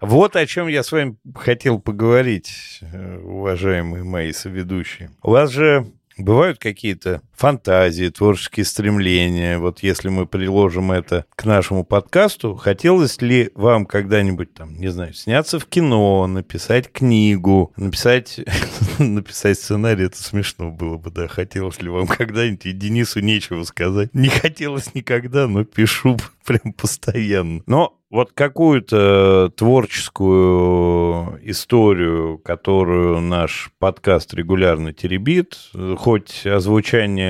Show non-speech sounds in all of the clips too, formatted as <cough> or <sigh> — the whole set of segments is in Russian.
Вот о чем я с вами хотел поговорить, э, уважаемые мои соведущие. У вас же Бывают какие-то фантазии, творческие стремления. Вот если мы приложим это к нашему подкасту, хотелось ли вам когда-нибудь там, не знаю, сняться в кино, написать книгу, написать, <laughs> написать сценарий, это смешно было бы, да. Хотелось ли вам когда-нибудь, и Денису нечего сказать. Не хотелось никогда, но пишу <laughs> прям постоянно. Но вот какую-то творческую историю, которую наш подкаст регулярно теребит, хоть озвучание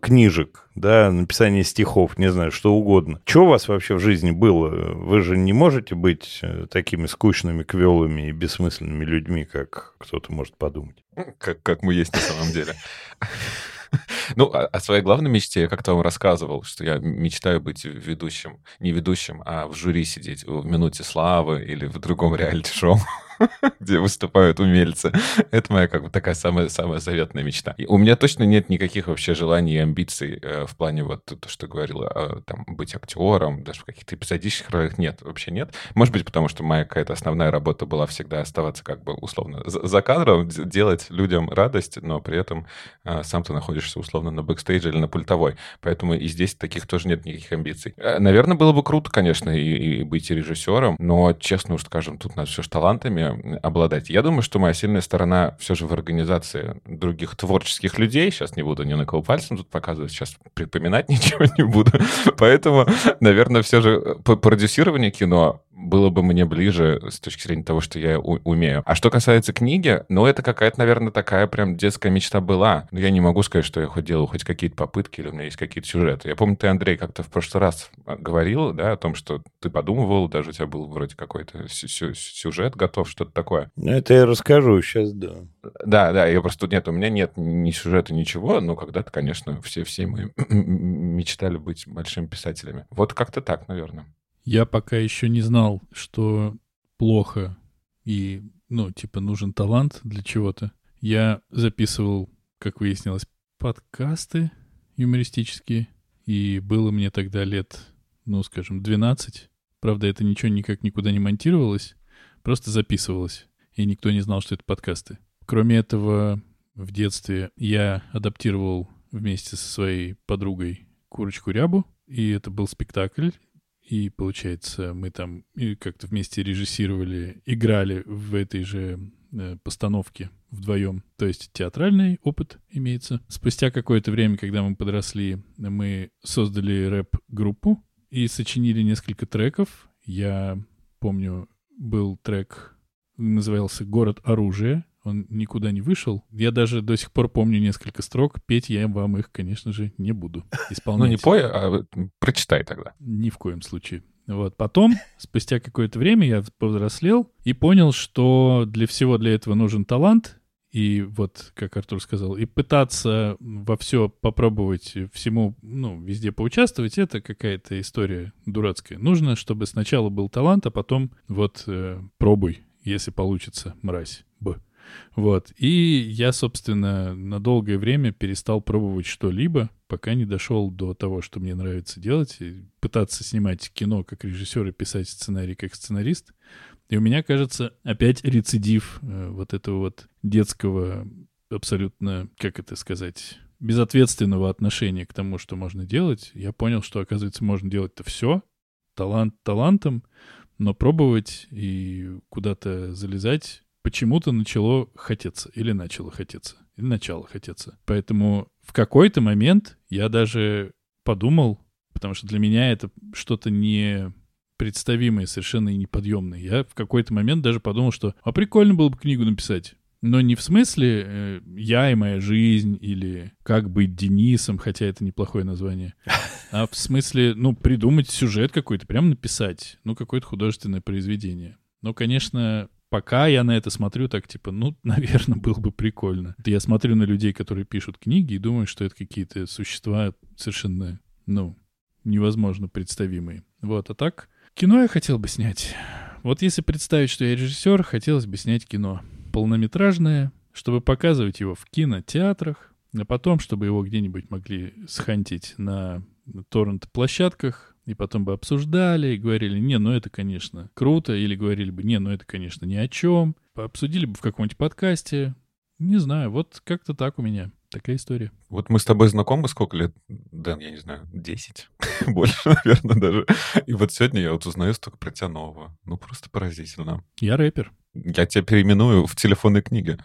книжек, да, написание стихов, не знаю, что угодно. Что у вас вообще в жизни было? Вы же не можете быть такими скучными, квелыми и бессмысленными людьми, как кто-то может подумать. Как, как мы есть на самом деле. <laughs> Ну, о, о своей главной мечте я как-то вам рассказывал, что я мечтаю быть ведущим, не ведущим, а в жюри сидеть в «Минуте славы» или в другом <laughs> реалити-шоу. <laughs> где выступают умельцы. Это моя как бы такая самая, самая заветная мечта. И у меня точно нет никаких вообще желаний и амбиций э, в плане вот то, что говорила, э, там, быть актером, даже в каких-то эпизодических ролях. Нет, вообще нет. Может быть, потому что моя какая-то основная работа была всегда оставаться как бы условно за, за кадром, делать людям радость, но при этом э, сам ты находишься условно на бэкстейдже или на пультовой. Поэтому и здесь таких тоже нет никаких амбиций. Э, наверное, было бы круто, конечно, и, и быть режиссером, но, честно уж скажем, тут надо все ж талантами обладать. Я думаю, что моя сильная сторона все же в организации других творческих людей. Сейчас не буду ни на кого пальцем тут показывать, сейчас припоминать <laughs> ничего не буду. Поэтому, наверное, все же продюсирование кино было бы мне ближе с точки зрения того, что я умею. А что касается книги, ну, это какая-то, наверное, такая прям детская мечта была. Но я не могу сказать, что я хоть делал хоть какие-то попытки или у меня есть какие-то сюжеты. Я помню, ты, Андрей, как-то в прошлый раз а, говорил, да, о том, что ты подумывал, даже у тебя был вроде какой-то сюжет готов, что-то такое. Ну, это я расскажу сейчас, да. Да, да, я просто... Нет, у меня нет ни сюжета, ничего, но когда-то, конечно, все, все мы <clears throat> мечтали быть большими писателями. Вот как-то так, наверное. Я пока еще не знал, что плохо и, ну, типа, нужен талант для чего-то. Я записывал, как выяснилось, подкасты юмористические, и было мне тогда лет, ну, скажем, 12. Правда, это ничего никак никуда не монтировалось, просто записывалось, и никто не знал, что это подкасты. Кроме этого, в детстве я адаптировал вместе со своей подругой «Курочку Рябу», и это был спектакль, и, получается, мы там как-то вместе режиссировали, играли в этой же э, постановке вдвоем. То есть театральный опыт имеется. Спустя какое-то время, когда мы подросли, мы создали рэп-группу и сочинили несколько треков. Я помню, был трек, назывался «Город оружия», он никуда не вышел. Я даже до сих пор помню несколько строк. Петь я вам их, конечно же, не буду исполнять. Ну, не пой, а прочитай тогда. Ни в коем случае. Вот. Потом, спустя какое-то время, я повзрослел и понял, что для всего для этого нужен талант. И вот, как Артур сказал, и пытаться во все попробовать, всему, ну, везде поучаствовать, это какая-то история дурацкая. Нужно, чтобы сначала был талант, а потом вот э, пробуй, если получится, мразь. Б. Вот. И я, собственно, на долгое время перестал пробовать что-либо, пока не дошел до того, что мне нравится делать, пытаться снимать кино как режиссер и писать сценарий как сценарист. И у меня, кажется, опять рецидив э, вот этого вот детского абсолютно, как это сказать, безответственного отношения к тому, что можно делать. Я понял, что, оказывается, можно делать-то все, талант талантом, но пробовать и куда-то залезать почему-то начало хотеться, или начало хотеться, или начало хотеться. Поэтому в какой-то момент я даже подумал, потому что для меня это что-то не представимое, совершенно и неподъемное. Я в какой-то момент даже подумал, что а прикольно было бы книгу написать. Но не в смысле э, «Я и моя жизнь» или «Как быть Денисом», хотя это неплохое название, а в смысле, ну, придумать сюжет какой-то, прям написать, ну, какое-то художественное произведение. Но, конечно, пока я на это смотрю так, типа, ну, <laughs> наверное, было бы прикольно. Я смотрю на людей, которые пишут книги, и думаю, что это какие-то существа совершенно, ну, невозможно представимые. Вот, а так, кино я хотел бы снять. Вот если представить, что я режиссер, хотелось бы снять кино полнометражное, чтобы показывать его в кинотеатрах, а потом, чтобы его где-нибудь могли схантить на торрент-площадках, и потом бы обсуждали, и говорили, не, ну это, конечно, круто, или говорили бы, не, ну это, конечно, ни о чем. Обсудили бы в каком-нибудь подкасте. Не знаю, вот как-то так у меня. Такая история. Вот мы с тобой знакомы сколько лет? Дэн, я не знаю, 10. <laughs> Больше, наверное, даже. И вот сегодня я вот узнаю столько про тебя нового. Ну, просто поразительно. Я рэпер. Я тебя переименую в телефонной книге.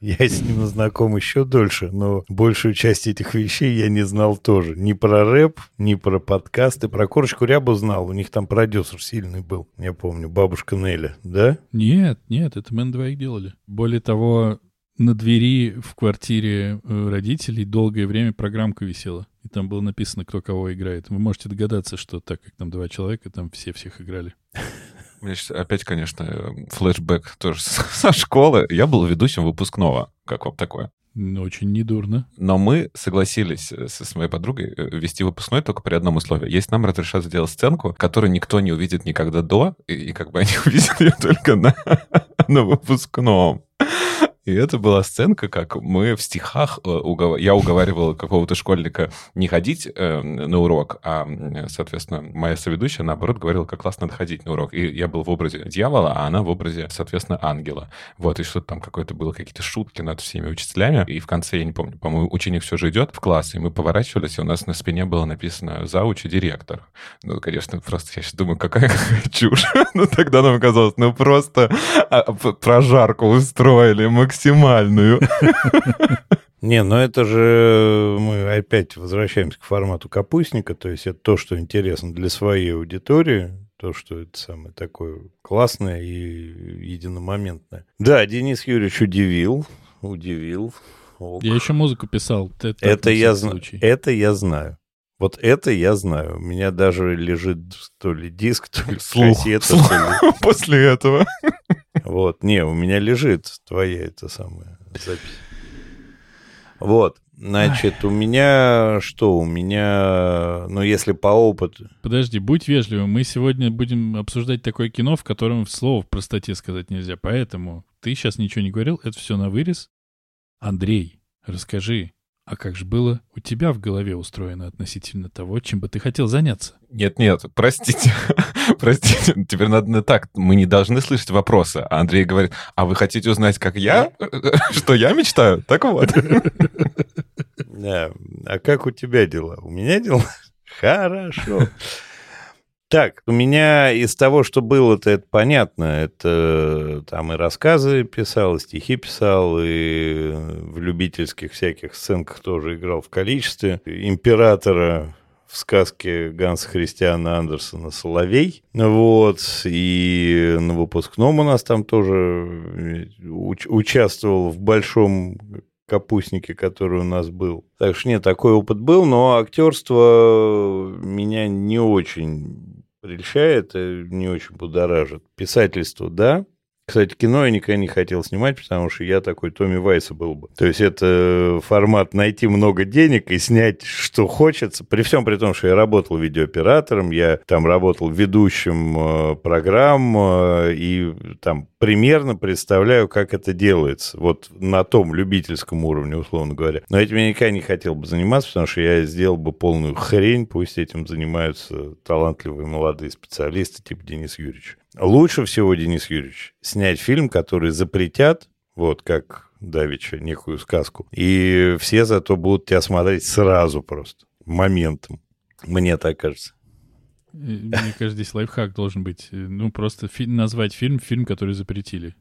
Я с ним знаком еще дольше, но большую часть этих вещей я не знал тоже. Ни про рэп, ни про подкасты. Про Корочку Рябу знал. У них там продюсер сильный был, я помню, бабушка Неля, да? Нет, нет, это мы на двоих делали. Более того, на двери в квартире э, родителей долгое время программка висела. И там было написано, кто кого играет. Вы можете догадаться, что так как там два человека, там все всех играли. <laughs> Меня сейчас опять, конечно, э, флешбэк тоже со школы. Я был ведущим выпускного. Как вам такое? Ну, очень недурно. Но мы согласились э, с, с моей подругой вести выпускной только при одном условии. Если нам разрешат сделать сценку, которую никто не увидит никогда до, и, и как бы они <laughs> увидят ее только на, <laughs> на выпускном. И это была сценка, как мы в стихах, э, я уговаривал какого-то школьника не ходить э, на урок, а, соответственно, моя соведущая, наоборот, говорила, как классно надо на урок. И я был в образе дьявола, а она в образе, соответственно, ангела. Вот, и что-то там какое-то было, какие-то шутки над всеми учителями. И в конце, я не помню, по-моему, ученик все же идет в класс, и мы поворачивались, и у нас на спине было написано «Зауч и директор». Ну, конечно, просто я сейчас думаю, какая, какая чушь. <laughs> ну, тогда нам казалось, ну, просто а, прожарку устроили максимально максимальную. Не, ну это же мы опять возвращаемся к формату капустника, то есть это то, что интересно для своей аудитории, то, что это самое такое классное и единомоментное. Да, Денис Юрьевич удивил, удивил. Ок. Я еще музыку писал. Это, это, я, зна- это я знаю. Вот это я знаю. У меня даже лежит то ли диск, то ли слух, кассета. Слух. То ли... <laughs> После этого. Вот, не, у меня лежит твоя это самая запись. Вот, значит, у меня что? У меня, ну, если по опыту... Подожди, будь вежливым. Мы сегодня будем обсуждать такое кино, в котором слово в простоте сказать нельзя. Поэтому ты сейчас ничего не говорил, это все на вырез. Андрей, расскажи, а как же было у тебя в голове устроено относительно того, чем бы ты хотел заняться? Нет-нет, простите, <laughs> простите, теперь надо так, мы не должны слышать вопросы. А Андрей говорит, а вы хотите узнать, как я, <laughs> что я мечтаю? Так вот. <laughs> Да, а как у тебя дела? У меня дела? Хорошо. Так, у меня из того, что было-то, это понятно. Это там и рассказы писал, и стихи писал, и в любительских всяких сценках тоже играл в количестве. Императора в сказке Ганса Христиана Андерсона «Соловей». Вот, и на выпускном у нас там тоже уч- участвовал в большом капустнике, который у нас был. Так что нет, такой опыт был, но актерство меня не очень прельщает, не очень будоражит. Писательство, да. Кстати, кино я никогда не хотел снимать, потому что я такой Томми Вайса был бы. То есть это формат найти много денег и снять, что хочется. При всем при том, что я работал видеооператором, я там работал ведущим э, программ э, и там примерно представляю, как это делается. Вот на том любительском уровне, условно говоря. Но этим я никогда не хотел бы заниматься, потому что я сделал бы полную хрень. Пусть этим занимаются талантливые молодые специалисты, типа Денис Юрьевич. Лучше всего, Денис Юрьевич, снять фильм, который запретят, вот как Давича, некую сказку, и все зато будут тебя смотреть сразу просто, моментом. Мне так кажется. Мне кажется, здесь лайфхак должен быть. Ну, просто фи- назвать фильм фильм, который запретили.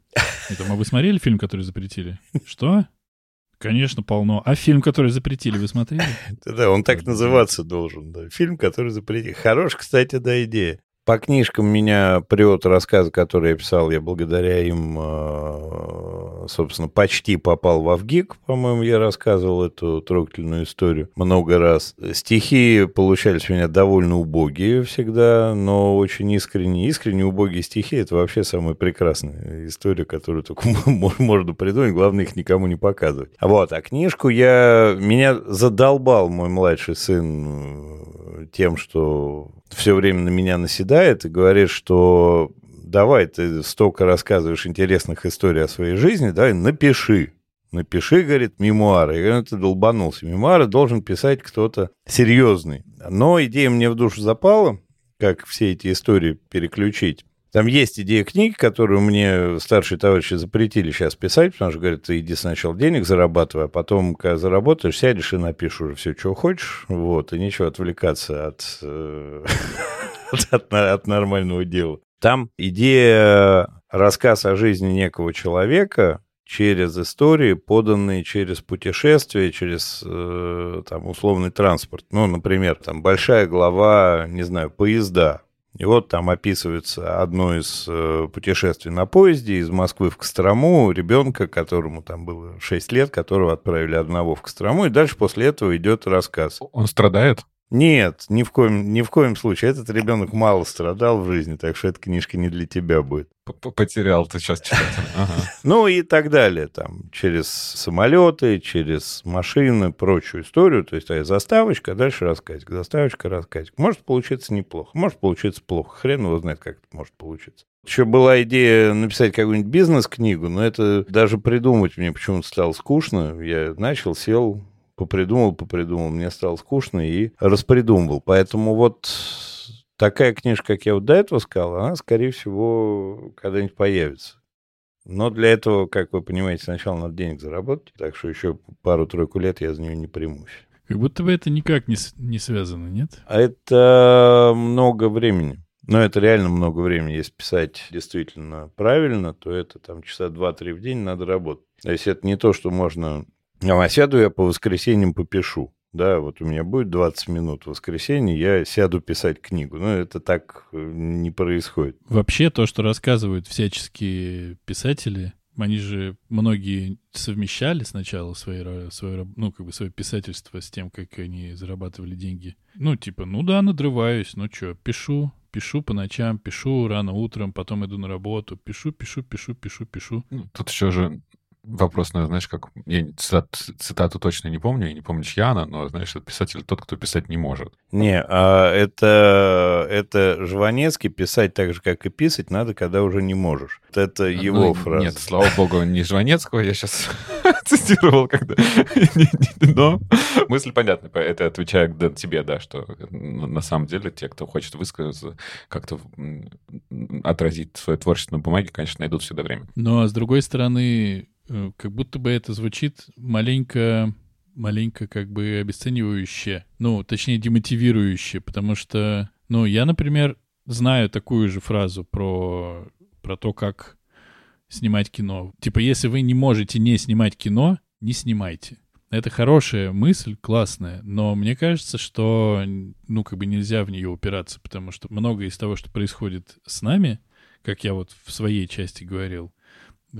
Это, а вы смотрели фильм, который запретили? Что? Конечно, полно. А фильм, который запретили, вы смотрели? Да, он так называться должен. Да. Фильм, который запретили. Хорош, кстати, да, идея. По книжкам меня прет рассказы, которые я писал. Я благодаря им, э, собственно, почти попал в Авгик. По-моему, я рассказывал эту трогательную историю много раз. Стихи получались у меня довольно убогие всегда, но очень искренние. Искренне убогие стихи — это вообще самая прекрасная история, которую только <laughs> можно придумать. Главное, их никому не показывать. Вот, а книжку я... Меня задолбал мой младший сын э, тем, что все время на меня наседает и говорит, что давай, ты столько рассказываешь интересных историй о своей жизни, давай напиши. Напиши, говорит, мемуары. Я говорю, «Ну, ты долбанулся. Мемуары должен писать кто-то серьезный. Но идея мне в душу запала. как все эти истории переключить. Там есть идея книги, которую мне старшие товарищи запретили сейчас писать, потому что говорят, ты иди сначала денег зарабатывай, а потом, когда заработаешь, сядешь и напишешь уже все, что хочешь, вот, и нечего отвлекаться от, э, <laughs> от, от нормального дела. Там идея рассказ о жизни некого человека через истории, поданные через путешествия, через э, там условный транспорт. Ну, например, там большая глава, не знаю, поезда. И вот там описывается одно из э, путешествий на поезде из Москвы в Кострому, ребенка, которому там было 6 лет, которого отправили одного в Кострому, и дальше после этого идет рассказ. Он страдает? Нет, ни в коем, ни в коем случае. Этот ребенок мало страдал в жизни, так что эта книжка не для тебя будет. Потерял ты сейчас читателя. <laughs> Ага. Ну и так далее. Там, через самолеты, через машины, прочую историю. То есть а заставочка, дальше рассказик. Заставочка, рассказик. Может получиться неплохо, может получиться плохо. Хрен его знает, как это может получиться. Еще была идея написать какую-нибудь бизнес-книгу, но это даже придумать мне почему-то стало скучно. Я начал, сел, попридумал, попридумал, мне стало скучно и распридумывал. Поэтому вот такая книжка, как я вот до этого сказал, она, скорее всего, когда-нибудь появится. Но для этого, как вы понимаете, сначала надо денег заработать, так что еще пару-тройку лет я за нее не примусь. Как будто бы это никак не, не связано, нет? А это много времени. Но это реально много времени. Если писать действительно правильно, то это там часа два-три в день надо работать. То есть это не то, что можно а сяду я по воскресеньям попишу. Да, вот у меня будет 20 минут в воскресенье, я сяду писать книгу. Но это так э, не происходит. Вообще то, что рассказывают всяческие писатели, они же многие совмещали сначала свои, свое, ну, как бы свое писательство с тем, как они зарабатывали деньги. Ну, типа, ну да, надрываюсь, ну что, пишу, пишу по ночам, пишу рано утром, потом иду на работу, пишу, пишу, пишу, пишу, пишу. Ну, тут еще же вопрос, наверное, знаешь, как... Я цитат, цитату точно не помню, я не помню, чья она, но, знаешь, это писатель тот, кто писать не может. Не, а это, это Жванецкий писать так же, как и писать, надо, когда уже не можешь. Это ну, его ну, фраза. Нет, слава богу, не Жванецкого, я сейчас <laughs> цитировал, когда... <laughs> Но мысль понятна, это отвечаю тебе, да, что на самом деле те, кто хочет высказаться, как-то отразить свое творчество на бумаге, конечно, найдут всегда время. Но, с другой стороны, как будто бы это звучит маленько, маленько как бы обесценивающе, ну, точнее, демотивирующе, потому что, ну, я, например, знаю такую же фразу про, про то, как снимать кино. Типа, если вы не можете не снимать кино, не снимайте. Это хорошая мысль, классная, но мне кажется, что, ну, как бы нельзя в нее упираться, потому что многое из того, что происходит с нами, как я вот в своей части говорил,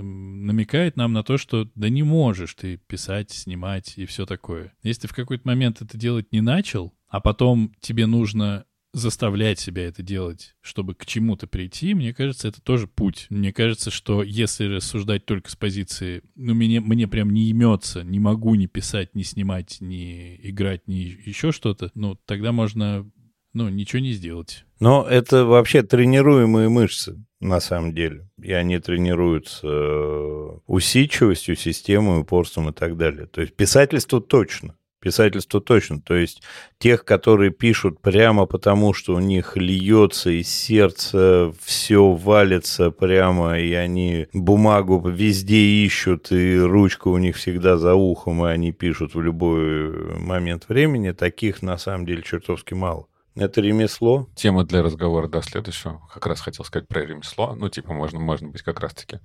намекает нам на то, что да не можешь ты писать, снимать и все такое. Если ты в какой-то момент это делать не начал, а потом тебе нужно заставлять себя это делать, чтобы к чему-то прийти, мне кажется, это тоже путь. Мне кажется, что если рассуждать только с позиции, ну, мне, мне прям не имется, не могу ни писать, ни снимать, ни играть, ни еще что-то, ну, тогда можно, ну, ничего не сделать. Но это вообще тренируемые мышцы на самом деле. И они тренируются э, усидчивостью, системой, упорством и так далее. То есть писательство точно. Писательство точно. То есть тех, которые пишут прямо потому, что у них льется из сердца, все валится прямо, и они бумагу везде ищут, и ручка у них всегда за ухом, и они пишут в любой момент времени, таких на самом деле чертовски мало. Это ремесло. Тема для разговора, да, следующего. Как раз хотел сказать про ремесло. Ну, типа, можно, можно быть как раз-таки...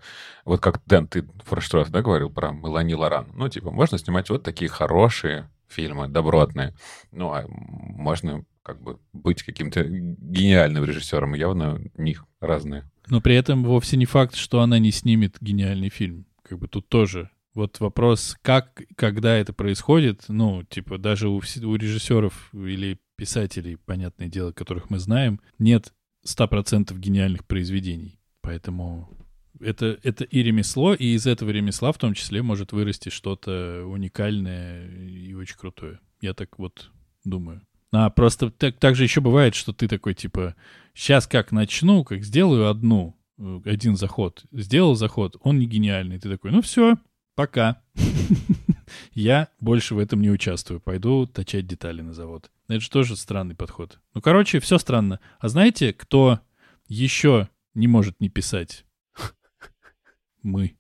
Вот как, Дэн, ты в прошлый раз, да, говорил про Мелани Лоран. Ну, типа, можно снимать вот такие хорошие фильмы, добротные. Ну, а можно как бы быть каким-то гениальным режиссером. Явно у них разные. Но при этом вовсе не факт, что она не снимет гениальный фильм. Как бы тут тоже вот вопрос, как, когда это происходит, ну, типа, даже у, у режиссеров или писателей, понятное дело, которых мы знаем, нет 100% гениальных произведений. Поэтому это, это и ремесло, и из этого ремесла в том числе может вырасти что-то уникальное и очень крутое. Я так вот думаю. А просто так, так же еще бывает, что ты такой, типа, сейчас как начну, как сделаю одну, э, один заход. Сделал заход, он не гениальный. Ты такой, ну все, пока. Я больше в этом не участвую. Пойду точать детали на завод. Это же тоже странный подход. Ну, короче, все странно. А знаете, кто еще не может не писать? Мы.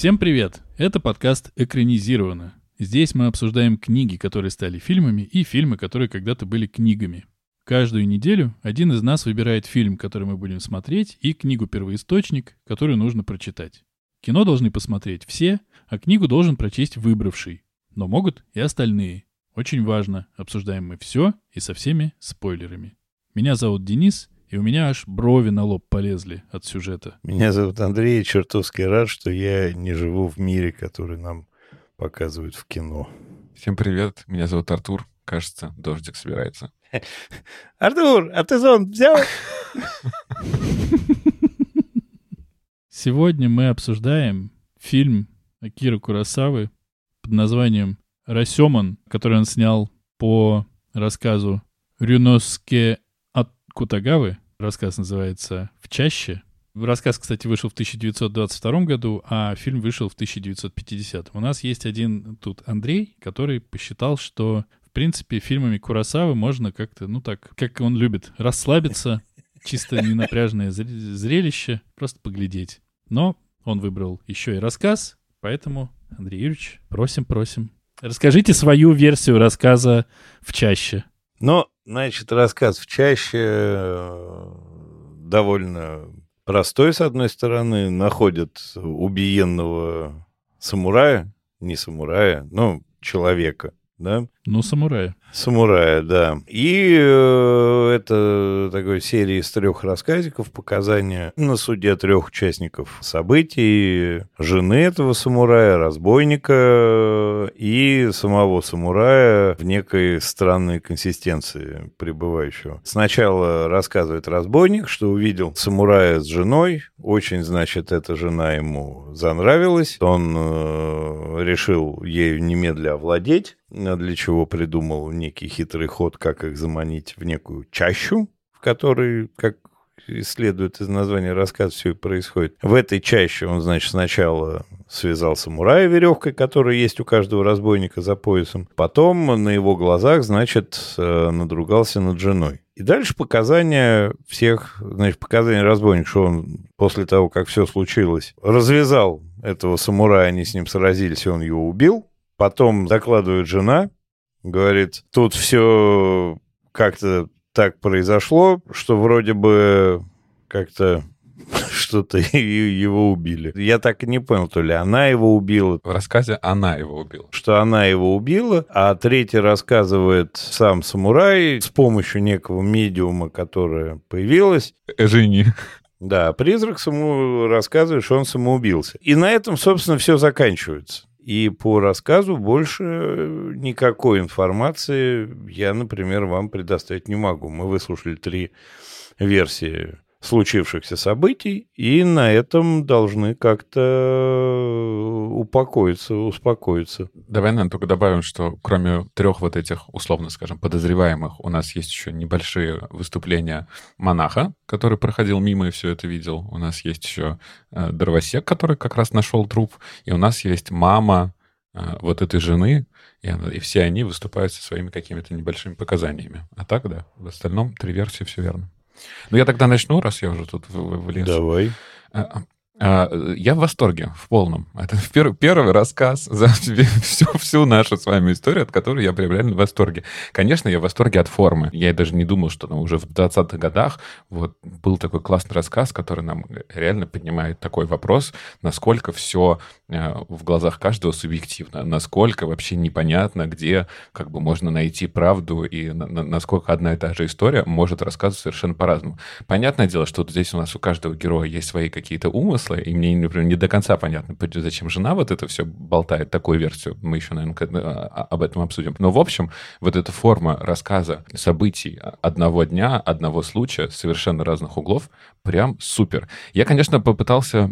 Всем привет! Это подкаст «Экранизировано». Здесь мы обсуждаем книги, которые стали фильмами, и фильмы, которые когда-то были книгами. Каждую неделю один из нас выбирает фильм, который мы будем смотреть, и книгу-первоисточник, которую нужно прочитать. Кино должны посмотреть все, а книгу должен прочесть выбравший. Но могут и остальные. Очень важно, обсуждаем мы все и со всеми спойлерами. Меня зовут Денис, и у меня аж брови на лоб полезли от сюжета. Меня зовут Андрей, чертовски рад, что я не живу в мире, который нам показывают в кино. Всем привет, меня зовут Артур. Кажется, дождик собирается. <laughs> Артур, а ты зонт взял? Сегодня мы обсуждаем фильм Акира Курасавы под названием «Расеман», который он снял по рассказу Рюноске от Кутагавы. Рассказ называется «В чаще». Рассказ, кстати, вышел в 1922 году, а фильм вышел в 1950. У нас есть один тут Андрей, который посчитал, что, в принципе, фильмами Курасавы можно как-то, ну так, как он любит, расслабиться, чисто ненапряжное зрелище, просто поглядеть. Но он выбрал еще и рассказ, поэтому, Андрей Юрьевич, просим-просим. Расскажите свою версию рассказа «В чаще». Ну, значит, рассказ в чаще э, довольно простой, с одной стороны. Находят убиенного самурая, не самурая, но человека, да? Ну, самурая. Самурая, да. И э, это такой серия из трех рассказиков, показания на суде трех участников событий, жены этого самурая, разбойника и самого самурая в некой странной консистенции пребывающего. Сначала рассказывает разбойник, что увидел самурая с женой, очень, значит, эта жена ему занравилась, он э, решил ею немедля овладеть, для чего придумал некий хитрый ход, как их заманить в некую чащу, в которой, как следует из названия рассказа, все и происходит. В этой чаще он, значит, сначала связал самурая веревкой, которая есть у каждого разбойника за поясом. Потом на его глазах, значит, э, надругался над женой. И дальше показания всех, значит, показания разбойника, что он после того, как все случилось, развязал этого самурая, они с ним сразились, и он его убил. Потом докладывает жена, говорит, тут все как-то так произошло, что вроде бы как-то <laughs> что-то <laughs> его убили. Я так и не понял, то ли она его убила. В рассказе она его убила. Что она его убила, а третий рассказывает сам самурай с помощью некого медиума, которое появилось. Жени. Да, призрак саму рассказывает, что он самоубился. И на этом, собственно, все заканчивается. И по рассказу больше никакой информации я, например, вам предоставить не могу. Мы выслушали три версии случившихся событий, и на этом должны как-то упокоиться, успокоиться. Давай, наверное, только добавим, что кроме трех вот этих, условно скажем, подозреваемых, у нас есть еще небольшие выступления монаха, который проходил мимо и все это видел. У нас есть еще э, дровосек, который как раз нашел труп. И у нас есть мама э, вот этой жены, и, она, и все они выступают со своими какими-то небольшими показаниями. А так, да, в остальном три версии, все верно. Ну, я тогда начну, раз я уже тут влез. Давай. А, а, я в восторге, в полном. Это пер, первый рассказ за всю, <laughs> всю нашу с вами историю, от которой я прям реально в восторге. Конечно, я в восторге от формы. Я даже не думал, что ну, уже в 20-х годах вот был такой классный рассказ, который нам реально поднимает такой вопрос, насколько все э, в глазах каждого субъективно, насколько вообще непонятно, где как бы можно найти правду и на, на, насколько одна и та же история может рассказывать совершенно по-разному. Понятное дело, что вот здесь у нас у каждого героя есть свои какие-то умыслы, смысла, и мне, например, не до конца понятно, зачем жена вот это все болтает, такую версию, мы еще, наверное, а, об этом обсудим. Но, в общем, вот эта форма рассказа событий одного дня, одного случая, совершенно разных углов, прям супер. Я, конечно, попытался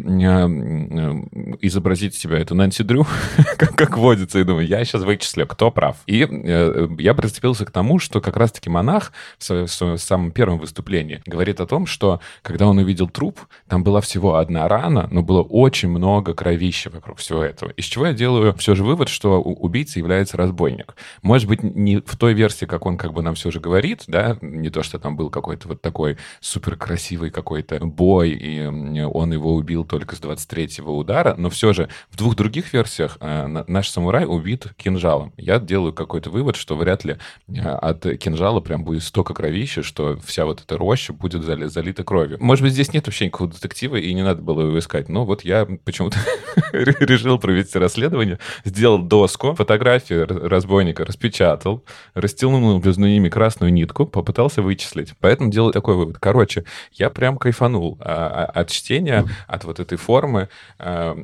изобразить себя эту Нэнси Дрю, <laughs> как, как водится, и думаю, я сейчас вычислю, кто прав. И э, я прицепился к тому, что как раз-таки монах в, в самом первом выступлении говорит о том, что когда он увидел труп, там была всего одна рана, но было очень много кровища вокруг всего этого. Из чего я делаю все же вывод, что убийца является разбойник. Может быть, не в той версии, как он как бы нам все же говорит, да, не то, что там был какой-то вот такой супер красивый какой-то бой, и он его убил только с 23-го удара, но все же в двух других версиях э, наш самурай убит кинжалом. Я делаю какой-то вывод, что вряд ли э, от кинжала прям будет столько кровища, что вся вот эта роща будет залита кровью. Может быть, здесь нет вообще никакого детектива, и не надо было его искать. Но вот я почему-то <laughs> решил провести расследование, сделал доску, фотографию разбойника распечатал, растянул между ними красную нитку, попытался вычислить. Поэтому делаю такой вывод. Короче, я прям кайфанул а, а, от чтения, от вот этой формы. А,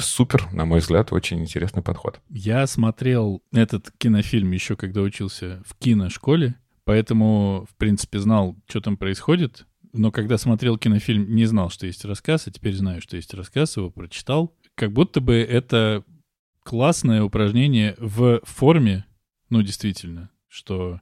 супер, на мой взгляд, очень интересный подход. Я смотрел этот кинофильм еще когда учился в киношколе, поэтому, в принципе, знал, что там происходит. Но когда смотрел кинофильм, не знал, что есть рассказ, а теперь знаю, что есть рассказ, его прочитал. Как будто бы это классное упражнение в форме, ну, действительно, что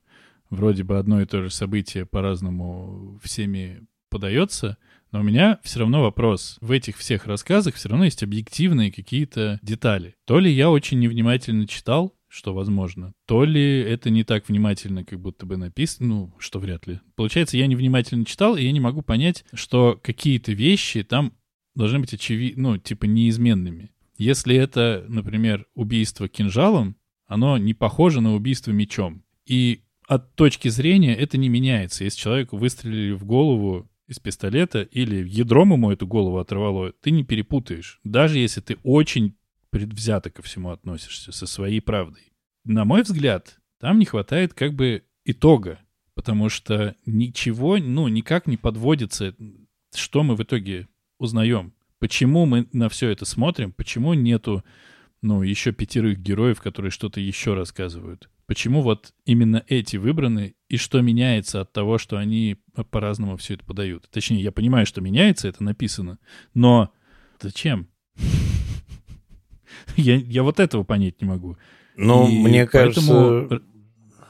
вроде бы одно и то же событие по-разному всеми подается, но у меня все равно вопрос. В этих всех рассказах все равно есть объективные какие-то детали. То ли я очень невнимательно читал, что возможно, то ли это не так внимательно, как будто бы написано, ну, что вряд ли. Получается, я невнимательно читал, и я не могу понять, что какие-то вещи там должны быть очевидны, ну, типа неизменными. Если это, например, убийство кинжалом, оно не похоже на убийство мечом. И от точки зрения это не меняется. Если человеку выстрелили в голову из пистолета или ядром ему эту голову оторвало, ты не перепутаешь. Даже если ты очень предвзято ко всему относишься, со своей правдой. На мой взгляд, там не хватает как бы итога, потому что ничего, ну, никак не подводится, что мы в итоге узнаем. Почему мы на все это смотрим, почему нету, ну, еще пятерых героев, которые что-то еще рассказывают. Почему вот именно эти выбраны, и что меняется от того, что они по-разному все это подают? Точнее, я понимаю, что меняется, это написано, но зачем? <laughs> Я, я вот этого понять не могу. Ну, мне поэтому... кажется...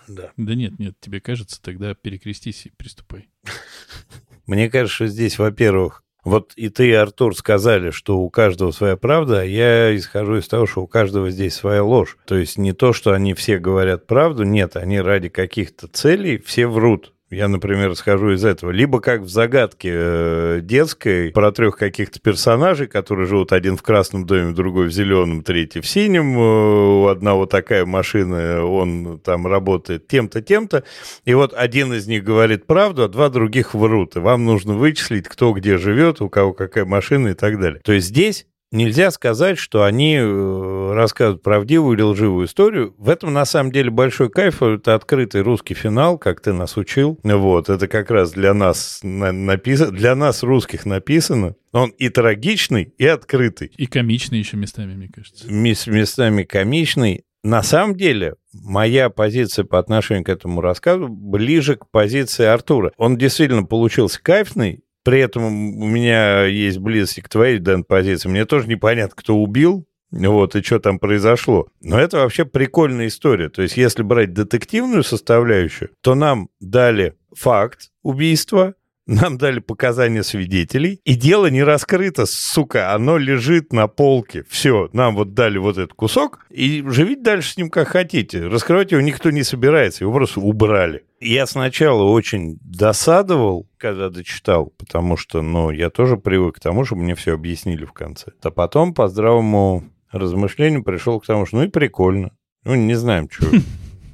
Да. да нет, нет, тебе кажется, тогда перекрестись и приступай. <laughs> Мне кажется, что здесь, во-первых, вот и ты, и Артур, сказали, что у каждого своя правда, а я исхожу из того, что у каждого здесь своя ложь. То есть не то, что они все говорят правду, нет, они ради каких-то целей все врут. Я, например, схожу из этого. Либо как в загадке э, детской про трех каких-то персонажей, которые живут один в красном доме, другой в зеленом, третий в синем. Э, у одного такая машина, он там работает тем-то, тем-то. И вот один из них говорит правду, а два других врут. И вам нужно вычислить, кто где живет, у кого какая машина и так далее. То есть здесь Нельзя сказать, что они э, рассказывают правдивую или лживую историю. В этом, на самом деле, большой кайф. Это открытый русский финал, как ты нас учил. Вот, это как раз для нас написано, для нас, русских, написано. Он и трагичный, и открытый. И комичный еще местами, мне кажется. Мест, местами комичный. На самом деле, моя позиция по отношению к этому рассказу ближе к позиции Артура. Он действительно получился кайфный, при этом у меня есть близость к твоей, Дэн, позиции. Мне тоже непонятно, кто убил, вот, и что там произошло. Но это вообще прикольная история. То есть, если брать детективную составляющую, то нам дали факт убийства, нам дали показания свидетелей, и дело не раскрыто, сука, оно лежит на полке. Все, нам вот дали вот этот кусок, и живите дальше с ним как хотите. Раскрывать его никто не собирается, его просто убрали. Я сначала очень досадовал, когда дочитал, потому что, ну, я тоже привык к тому, чтобы мне все объяснили в конце. А потом по здравому размышлению пришел к тому, что ну и прикольно. Ну, не знаем, что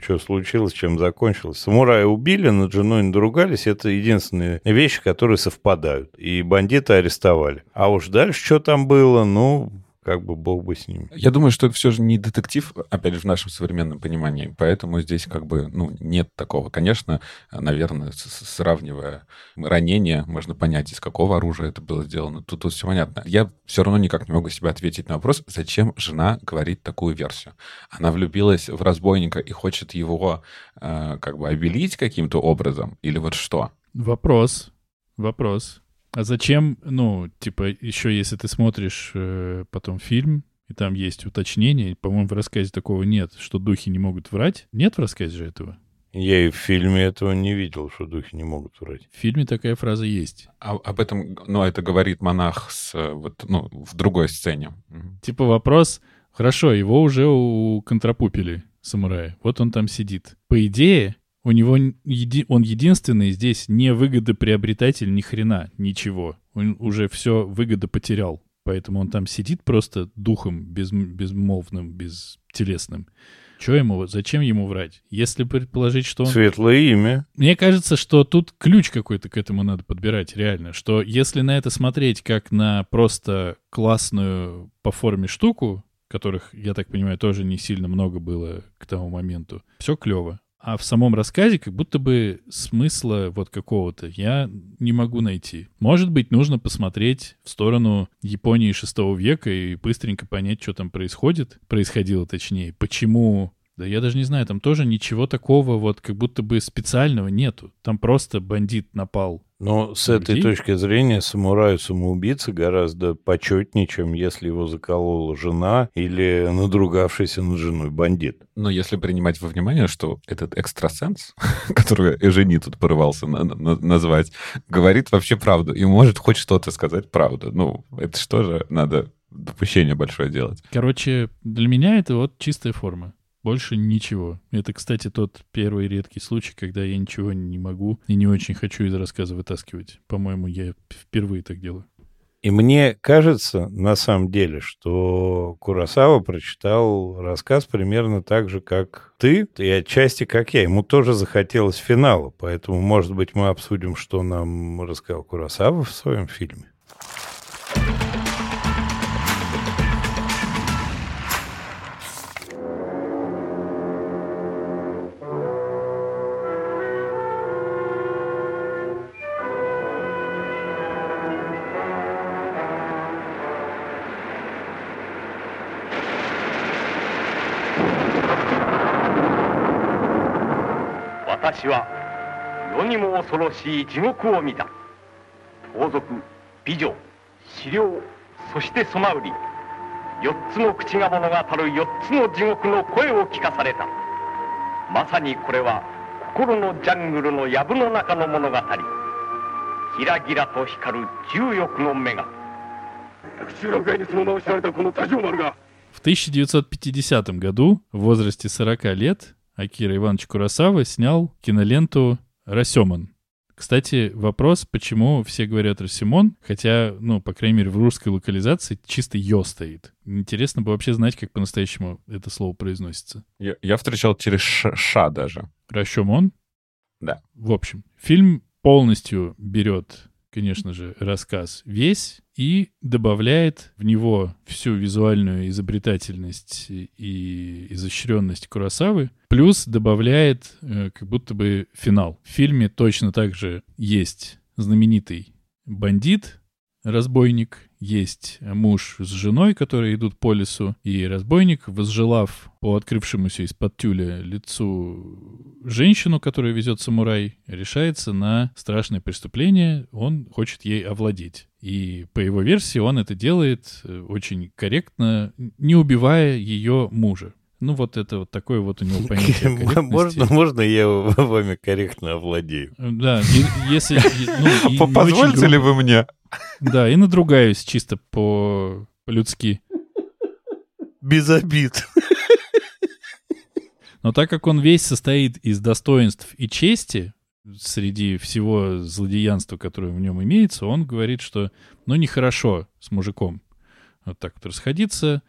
что случилось, чем закончилось. Самурая убили, над женой надругались. Это единственные вещи, которые совпадают. И бандита арестовали. А уж дальше что там было, ну, как бы бог бы с ним. Я думаю, что это все же не детектив, опять же, в нашем современном понимании. Поэтому здесь как бы, ну, нет такого. Конечно, наверное, сравнивая ранение, можно понять, из какого оружия это было сделано. Тут, тут все понятно. Я все равно никак не могу себе ответить на вопрос, зачем жена говорит такую версию. Она влюбилась в разбойника и хочет его э, как бы обелить каким-то образом? Или вот что? Вопрос. Вопрос. А зачем, ну, типа, еще если ты смотришь э, потом фильм, и там есть уточнение, по-моему, в рассказе такого нет, что духи не могут врать. Нет в рассказе же этого? Я и в фильме этого не видел, что духи не могут врать. В фильме такая фраза есть. А, об этом, ну, это говорит монах с, вот, ну, в другой сцене. Типа вопрос, хорошо, его уже у контрапупили самурая, вот он там сидит. По идее, у него еди, он единственный здесь не выгодоприобретатель ни хрена, ничего. Он уже все выгода потерял. Поэтому он там сидит просто духом без, безмолвным, бестелесным. Что ему, зачем ему врать? Если предположить, что он... Светлое имя. Мне кажется, что тут ключ какой-то к этому надо подбирать, реально. Что если на это смотреть как на просто классную по форме штуку, которых, я так понимаю, тоже не сильно много было к тому моменту, все клево. А в самом рассказе как будто бы смысла вот какого-то я не могу найти. Может быть, нужно посмотреть в сторону Японии шестого века и быстренько понять, что там происходит, происходило точнее, почему да я даже не знаю, там тоже ничего такого вот как будто бы специального нету. Там просто бандит напал. Но с этой точки зрения самураю-самоубийца гораздо почетнее, чем если его заколола жена или надругавшийся над женой бандит. Но если принимать во внимание, что этот экстрасенс, <laughs> который Эжени тут порывался на на назвать, говорит вообще правду и может хоть что-то сказать правду. Ну, это что же надо допущение большое делать. Короче, для меня это вот чистая форма. Больше ничего. Это, кстати, тот первый редкий случай, когда я ничего не могу и не очень хочу из рассказа вытаскивать. По-моему, я впервые так делаю. И мне кажется, на самом деле, что Курасава прочитал рассказ примерно так же, как ты, и отчасти как я. Ему тоже захотелось финала, поэтому, может быть, мы обсудим, что нам рассказал Курасава в своем фильме. にも恐ろしい地獄を見た盗賊美女資料そしてソマウリ四つの口が物語る四つの地獄の声を聞かされたまさにこれは心のジャングルの藪の中の物語ギラギラと光る重欲の目が集落外にその名を知られたこの多条丸が В 1950 году, в возрасте 40 лет, Акира Иванович Курасава снял киноленту «Расемон». Кстати, вопрос, почему все говорят «Расимон», хотя, ну, по крайней мере, в русской локализации чисто «ё» стоит. Интересно бы вообще знать, как по-настоящему это слово произносится. Я, я встречал через ш, «ша» даже. «Расемон»? Да. В общем, фильм полностью берет конечно же, рассказ весь и добавляет в него всю визуальную изобретательность и изощренность Курасавы, плюс добавляет э, как будто бы финал. В фильме точно так же есть знаменитый бандит, разбойник, есть муж с женой, которые идут по лесу, и разбойник, возжелав по открывшемуся из-под тюля лицу женщину, которая везет самурай, решается на страшное преступление, он хочет ей овладеть. И по его версии он это делает э, очень корректно, не убивая ее мужа. Ну, вот это вот такое вот у него понятие <laughs> Можно, можно я вами корректно овладею? Да, если... Ну, Позвольте ли вы мне? Да, и надругаюсь чисто по- по-людски. Без обид. Но так как он весь состоит из достоинств и чести, среди всего злодеянства, которое в нем имеется, он говорит, что ну нехорошо с мужиком вот так вот расходиться,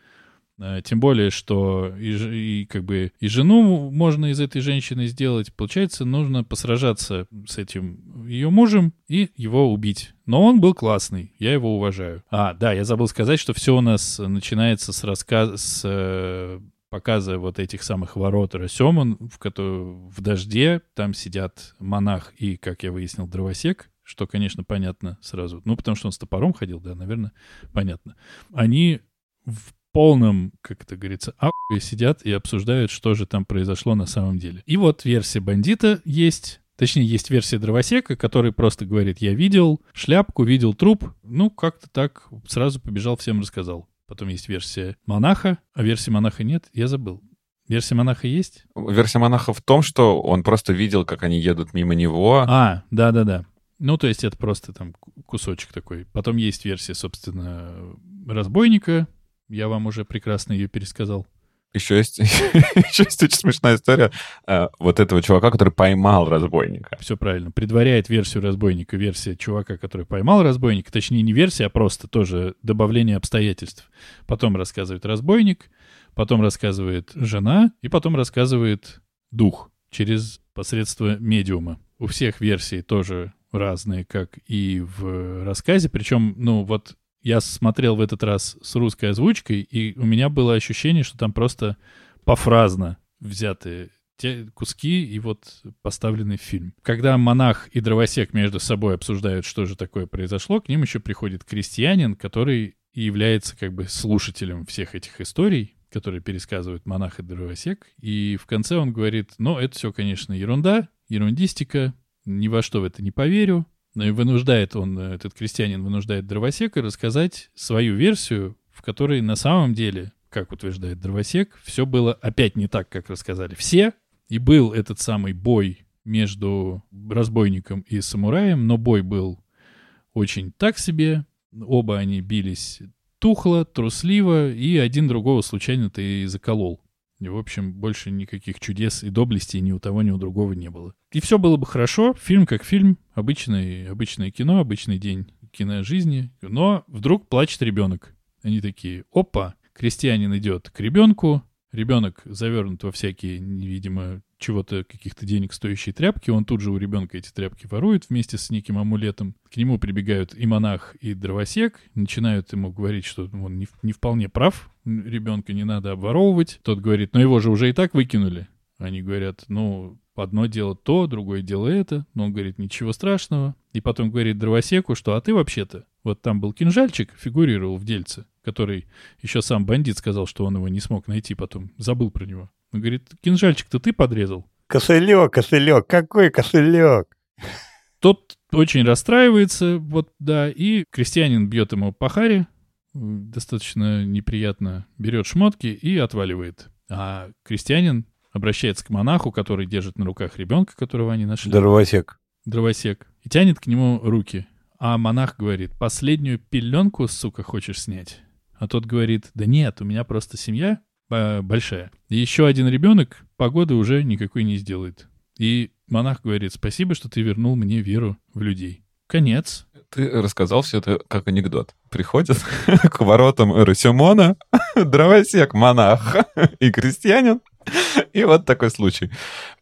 Тем более, что и, и как бы и жену можно из этой женщины сделать. Получается, нужно посражаться с этим ее мужем и его убить. Но он был классный, я его уважаю. А, да, я забыл сказать, что все у нас начинается с рассказа, с э, показа вот этих самых ворот Росемон, в, кото- в дожде, там сидят монах и, как я выяснил, дровосек, что, конечно, понятно сразу. Ну, потому что он с топором ходил, да, наверное, понятно. Они в полном, как это говорится, ахуе сидят и обсуждают, что же там произошло на самом деле. И вот версия бандита есть. Точнее, есть версия дровосека, который просто говорит, я видел шляпку, видел труп. Ну, как-то так сразу побежал, всем рассказал. Потом есть версия монаха, а версии монаха нет, я забыл. Версия монаха есть? Версия монаха в том, что он просто видел, как они едут мимо него. А, да-да-да. Ну, то есть это просто там ку- кусочек такой. Потом есть версия, собственно, разбойника. Я вам уже прекрасно ее пересказал. Еще есть, <laughs> еще есть очень смешная история э, вот этого чувака, который поймал разбойника. Все правильно. Предваряет версию разбойника, версия чувака, который поймал разбойника. Точнее, не версия, а просто тоже добавление обстоятельств. Потом рассказывает разбойник, потом рассказывает жена, и потом рассказывает дух через посредство медиума. У всех версий тоже разные, как и в рассказе. Причем, ну вот я смотрел в этот раз с русской озвучкой, и у меня было ощущение, что там просто пофразно взяты те куски и вот поставленный фильм. Когда монах и дровосек между собой обсуждают, что же такое произошло, к ним еще приходит крестьянин, который и является как бы слушателем всех этих историй, которые пересказывают монах и дровосек. И в конце он говорит, ну, это все, конечно, ерунда, ерундистика, ни во что в это не поверю. И вынуждает он, э, этот крестьянин вынуждает дровосека рассказать свою версию, в которой на самом деле, как утверждает дровосек, все было опять не так, как рассказали все. И был этот самый бой между разбойником и самураем, но бой был очень так себе. Оба они бились тухло, трусливо, и один другого случайно-то и заколол. И, в общем, больше никаких чудес и доблестей ни у того, ни у другого не было. И все было бы хорошо, фильм как фильм, обычный, обычное кино, обычный день киножизни, но вдруг плачет ребенок. Они такие, опа, крестьянин идет к ребенку, ребенок завернут во всякие, видимо, чего-то, каких-то денег стоящие тряпки, он тут же у ребенка эти тряпки ворует вместе с неким амулетом. К нему прибегают и монах, и дровосек, начинают ему говорить, что он не, не вполне прав, ребенка не надо обворовывать. Тот говорит, но его же уже и так выкинули. Они говорят, ну, одно дело то, другое дело это. Но он говорит, ничего страшного. И потом говорит дровосеку, что а ты вообще-то, вот там был кинжальчик, фигурировал в дельце, который еще сам бандит сказал, что он его не смог найти потом, забыл про него. Он говорит, кинжальчик-то ты подрезал. Кошелек, кошелек, какой кошелек? Тот очень расстраивается, вот да, и крестьянин бьет ему по харе, достаточно неприятно берет шмотки и отваливает. А крестьянин обращается к монаху, который держит на руках ребенка, которого они нашли, Дровосек. дровосек, и тянет к нему руки. А монах говорит, последнюю пеленку, сука, хочешь снять? А тот говорит, да нет, у меня просто семья э, большая. И еще один ребенок погоды уже никакой не сделает. И монах говорит, спасибо, что ты вернул мне веру в людей. Конец. Ты рассказал все это как анекдот. Приходит <laughs> к воротам Росимона <laughs> дровосек, монах и крестьянин. И вот такой случай.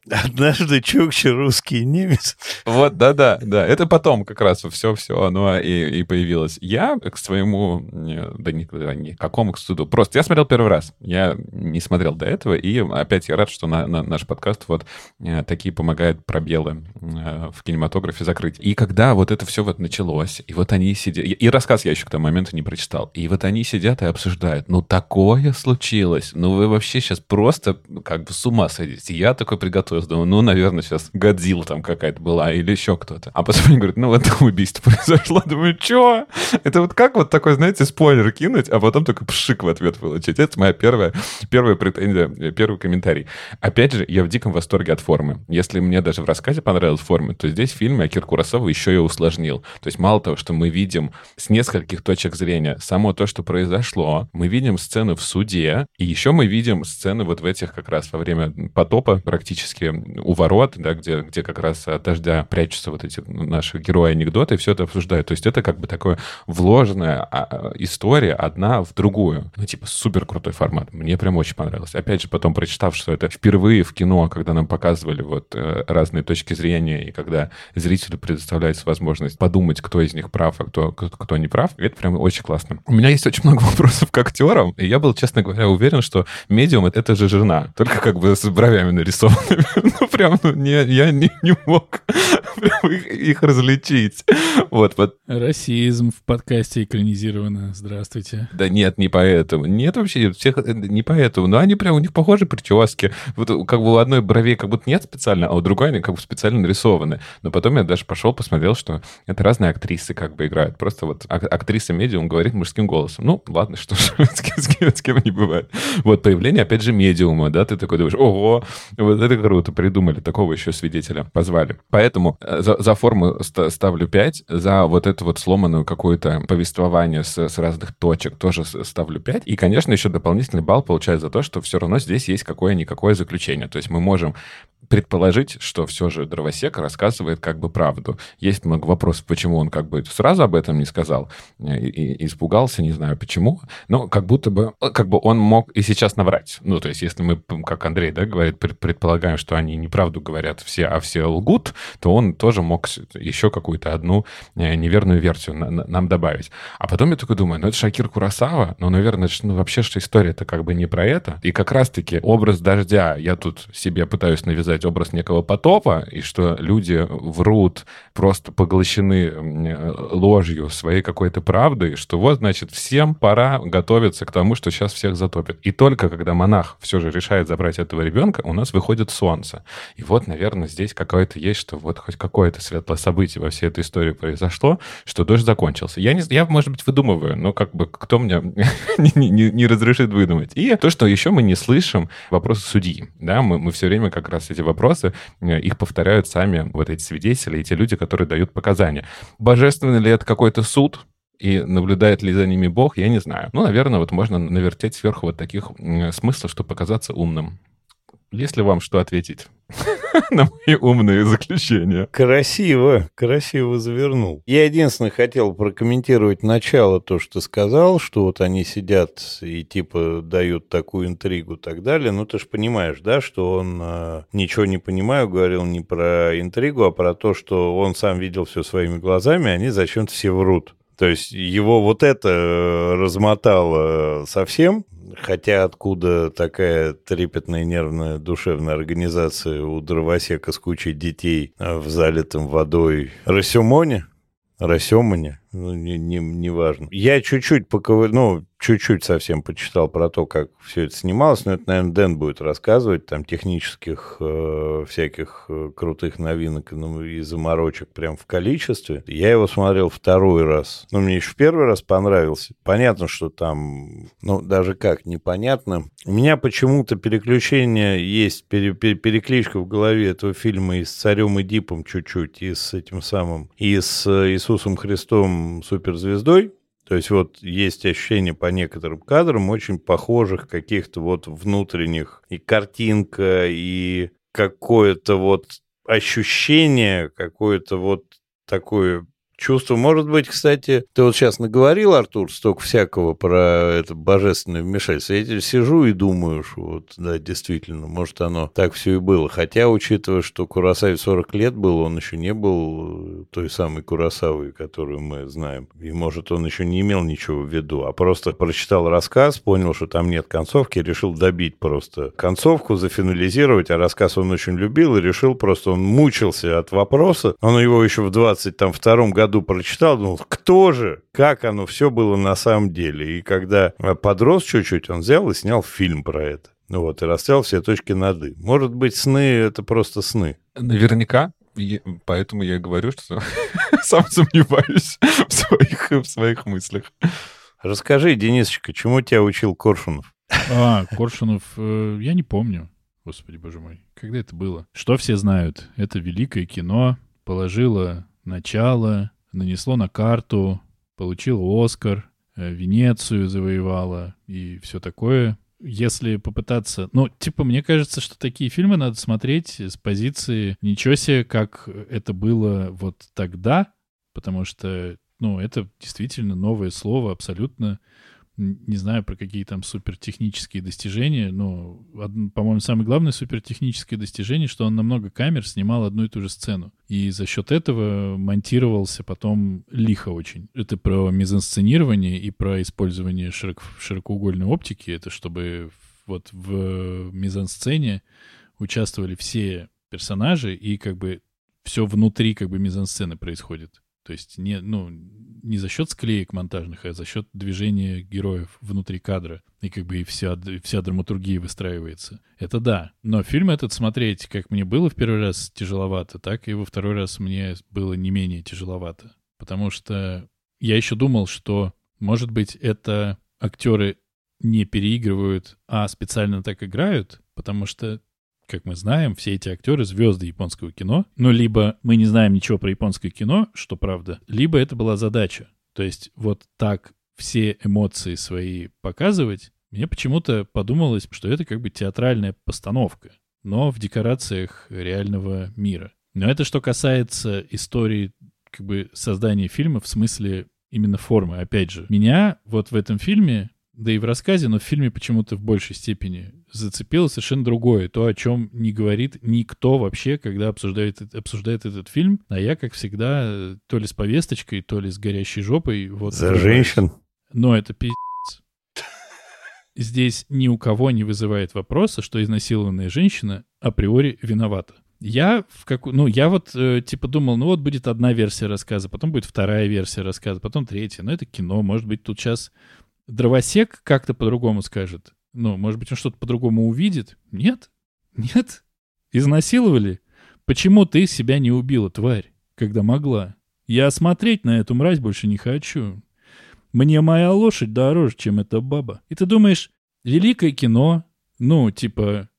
Однажды Чукча русский немец. Вот, да-да, да. Это потом как раз все-все оно и, и появилось. Я к своему, э, да никогда не к какому к студу, просто я смотрел первый раз. Я не смотрел до этого, и опять я рад, что на, на наш подкаст вот э, такие помогают пробелы э, в кинематографе закрыть. И когда вот это все вот началось, и вот они сидят, и, рассказ я еще к тому моменту не прочитал, и вот они сидят и обсуждают, ну такое случилось, ну вы вообще сейчас просто как с ума сойдете. Я такой приготовился, думаю, ну, наверное, сейчас Годзилла там какая-то была или еще кто-то. А потом они говорят, ну, вот убийство <laughs> произошло. Думаю, что? Это вот как вот такой, знаете, спойлер кинуть, а потом только пшик в ответ получить. Это моя первая, первая претензия, э, первый комментарий. Опять же, я в диком восторге от формы. Если мне даже в рассказе понравилась форма, то здесь в фильме Акир Курасава еще и усложнил. То есть мало того, что мы видим с нескольких точек зрения само то, что произошло, мы видим сцены в суде, и еще мы видим сцены вот в этих как раз во время потопа практически у ворот, да, где, где как раз от дождя прячутся вот эти наши герои-анекдоты, и все это обсуждают. То есть это как бы такое вложенная а, история одна в другую. Ну, типа, супер крутой формат. Мне прям очень понравилось. Опять же, потом прочитав, что это впервые в кино, когда нам показывали вот э, разные точки зрения, и когда зрителю предоставляется возможность подумать, кто из них прав, а кто, кто не прав, это прям очень классно. У меня есть очень много вопросов к актерам, и я был, честно говоря, уверен, что медиум — это же жена, только как бы с бровями нарисованными. <laughs> Ну, прям, ну, не, я не, не мог <laughs> прям их, их различить. Вот, вот. Расизм в подкасте экранизировано. Здравствуйте. Да нет, не поэтому. Нет вообще, всех э, не поэтому. Но они прям, у них похожи прически. Вот как бы у одной бровей как будто нет специально, а у другой они как бы специально нарисованы. Но потом я даже пошел, посмотрел, что это разные актрисы как бы играют. Просто вот актриса медиум говорит мужским голосом. Ну, ладно, что ж, <laughs> с кем не бывает. Вот появление, опять же, медиума, да, ты такой думаешь, ого, вот это круто, придумали, такого еще свидетеля позвали. Поэтому э, за, за форму ставлю 5, за вот эту вот сломанную какое-то повествование с, с разных точек тоже ставлю 5. И, конечно, еще дополнительный балл получаю за то, что все равно здесь есть какое-никакое заключение. То есть мы можем предположить, что все же дровосек рассказывает как бы правду. Есть много вопросов, почему он как бы сразу об этом не сказал, э, и, и испугался, не знаю почему, но как будто бы, э, как бы он мог и сейчас наврать. Ну, то есть, если мы, как Андрей, да, говорит, предполагаем, что они неправду говорят все, а все лгут, то он тоже мог еще какую-то одну э, неверную версию нам добавить. А потом я такой думаю, ну, это Шакир Курасава, ну, наверное, ну, вообще, что история-то как бы не про это. И как раз-таки образ дождя я тут себе пытаюсь навязать сказать, образ некого потопа, и что люди врут, просто поглощены ложью своей какой-то правдой, что вот, значит, всем пора готовиться к тому, что сейчас всех затопит. И только когда монах все же решает забрать этого ребенка, у нас выходит солнце. И вот, наверное, здесь какое-то есть, что вот хоть какое-то светлое событие во всей этой истории произошло, что дождь закончился. Я, не, я может быть, выдумываю, но как бы кто мне <laughs> не, не, не разрешит выдумать. И то, что еще мы не слышим вопросы судьи. Да, мы, мы все время как раз эти вопросы, э, их повторяют сами вот эти свидетели и те люди, которые дают показания. Божественный ли это какой-то суд? И наблюдает ли за ними Бог, я не знаю. Ну, наверное, вот можно навертеть сверху вот таких смыслов, чтобы показаться умным. Есть ли вам что ответить <laughs> на мои умные заключения? Красиво, красиво завернул. Я единственное хотел прокомментировать начало, то, что сказал, что вот они сидят и типа дают такую интригу и так далее. Ну, ты же понимаешь, да, что он э, ничего не понимаю, говорил не про интригу, а про то, что он сам видел все своими глазами, они зачем-то все врут. То есть его вот это э, размотало совсем, Хотя откуда такая трепетная нервная душевная организация у дровосека с кучей детей в залитом водой Рассюмоне? Рассемане? Ну, не, не, не важно. Я чуть-чуть поковыр... ну, чуть-чуть совсем почитал про то, как все это снималось, но это, наверное, Дэн будет рассказывать, там, технических э, всяких э, крутых новинок ну, и заморочек прям в количестве. Я его смотрел второй раз. Ну, мне еще первый раз понравился. Понятно, что там, ну, даже как, непонятно. У меня почему-то переключение есть, пере, пере, перекличка в голове этого фильма и с Царем Дипом чуть-чуть, и с этим самым, и с э, Иисусом Христом суперзвездой, то есть вот есть ощущение по некоторым кадрам очень похожих каких-то вот внутренних. И картинка, и какое-то вот ощущение, какое-то вот такое чувство. Может быть, кстати, ты вот сейчас наговорил, Артур, столько всякого про это божественное вмешательство. Я сижу и думаю, что вот, да, действительно, может, оно так все и было. Хотя, учитывая, что Курасаве 40 лет было, он еще не был той самой Курасавой, которую мы знаем. И, может, он еще не имел ничего в виду, а просто прочитал рассказ, понял, что там нет концовки, решил добить просто концовку, зафинализировать, а рассказ он очень любил и решил просто, он мучился от вопроса. Он его еще в 22 году году прочитал, думал, кто же, как оно все было на самом деле. И когда подрос чуть-чуть, он взял и снял фильм про это. Ну вот, и расставил все точки над «и». Может быть, сны — это просто сны. Наверняка. Поэтому я и говорю, что <laughs> сам сомневаюсь в своих, в своих мыслях. Расскажи, Денисочка, чему тебя учил Коршунов? А, Коршунов, э, я не помню. Господи, боже мой, когда это было? Что все знают? Это великое кино положило начало нанесло на карту, получило Оскар, э, Венецию завоевала и все такое. если попытаться... Ну, типа, мне кажется, что такие фильмы надо смотреть с позиции ничего себе, как это было вот тогда, потому что, ну, это действительно новое слово, абсолютно не знаю про какие там супертехнические достижения, но, по-моему, самое главное супертехническое достижение, что он на много камер снимал одну и ту же сцену. И за счет этого монтировался потом лихо очень. Это про мизансценирование и про использование широк, широкоугольной оптики. Это чтобы вот в мизансцене участвовали все персонажи, и как бы все внутри как бы мизансцены происходит. То есть не, ну, не за счет склеек монтажных, а за счет движения героев внутри кадра. И как бы и вся, вся драматургия выстраивается. Это да. Но фильм этот смотреть, как мне было в первый раз тяжеловато, так и во второй раз мне было не менее тяжеловато. Потому что я еще думал, что, может быть, это актеры не переигрывают, а специально так играют, потому что как мы знаем, все эти актеры звезды японского кино. Но либо мы не знаем ничего про японское кино, что правда, либо это была задача. То есть вот так все эмоции свои показывать, мне почему-то подумалось, что это как бы театральная постановка, но в декорациях реального мира. Но это что касается истории как бы создания фильма в смысле именно формы. Опять же, меня вот в этом фильме да и в рассказе, но в фильме почему-то в большей степени зацепило совершенно другое. То, о чем не говорит никто вообще, когда обсуждает, обсуждает этот фильм. А я, как всегда, то ли с повесточкой, то ли с горящей жопой. Вот, За женщин? Но это пиздец. Здесь ни у кого не вызывает вопроса, что изнасилованная женщина априори виновата. Я в как, ну я вот э, типа думал, ну вот будет одна версия рассказа, потом будет вторая версия рассказа, потом третья. Но это кино, может быть тут сейчас дровосек как-то по-другому скажет. Ну, может быть, он что-то по-другому увидит? Нет? Нет? Изнасиловали? Почему ты себя не убила, тварь, когда могла? Я смотреть на эту мразь больше не хочу. Мне моя лошадь дороже, чем эта баба. И ты думаешь, великое кино, ну, типа,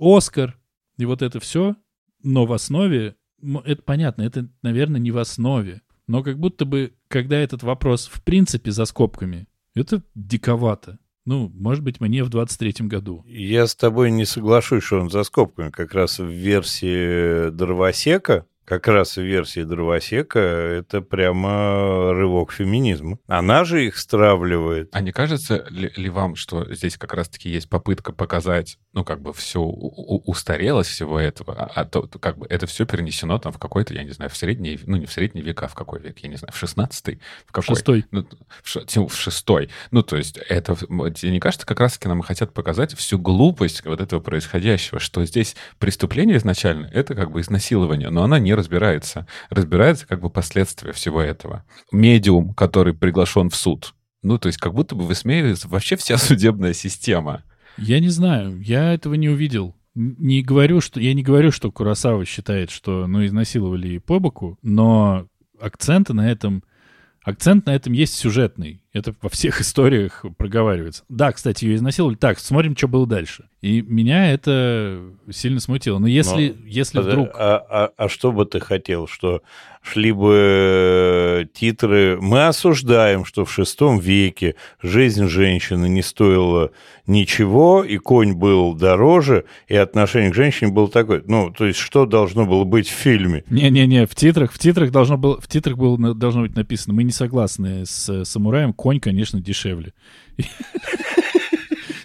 Оскар, и вот это все, но в основе, это понятно, это, наверное, не в основе, но как будто бы, когда этот вопрос в принципе за скобками, это диковато. Ну, может быть, мне в 23-м году. Я с тобой не соглашусь, что он за скобками. Как раз в версии Дровосека как раз в версии Дровосека это прямо рывок феминизма. Она же их стравливает. А не кажется ли, ли вам, что здесь как раз-таки есть попытка показать, ну, как бы все устарелось всего этого, а, а то, то как бы это все перенесено там в какой-то, я не знаю, в средние, ну, не в средние века, а в какой век, я не знаю, в 16-й? В какой? Шестой. Ну, в, в шестой. Ну, то есть это, тебе не кажется, как раз-таки нам хотят показать всю глупость вот этого происходящего, что здесь преступление изначально, это как бы изнасилование, но она не разбирается. Разбирается как бы последствия всего этого. Медиум, который приглашен в суд. Ну, то есть как будто бы высмеивается вообще вся <laughs> судебная система. Я не знаю, я этого не увидел. Не говорю, что я не говорю, что Курасава считает, что ну изнасиловали по боку, но акценты на этом Акцент на этом есть сюжетный. Это во всех <laughs> историях проговаривается. Да, кстати, ее изнасиловали. Так, смотрим, что было дальше. И меня это сильно смутило. Но если, Но, если вдруг... А, а, а что бы ты хотел? Что шли бы э, титры... Мы осуждаем, что в шестом веке жизнь женщины не стоила ничего, и конь был дороже, и отношение к женщине было такое. Ну, то есть, что должно было быть в фильме? Не-не-не, в титрах, в титрах должно было, в титрах было, должно быть написано, мы не согласны с самураем, конь, конечно, дешевле.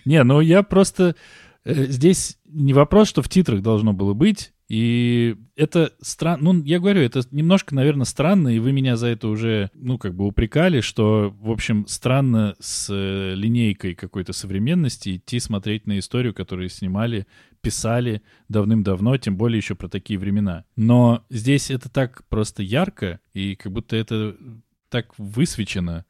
Не, ну я просто... Э, здесь не вопрос, что в титрах должно было быть, и это странно, ну, я говорю, это немножко, наверное, странно, и вы меня за это уже, ну, как бы упрекали, что, в общем, странно с э, линейкой какой-то современности идти смотреть на историю, которую снимали, писали давным-давно, тем более еще про такие времена. Но здесь это так просто ярко, и как будто это так высвечено,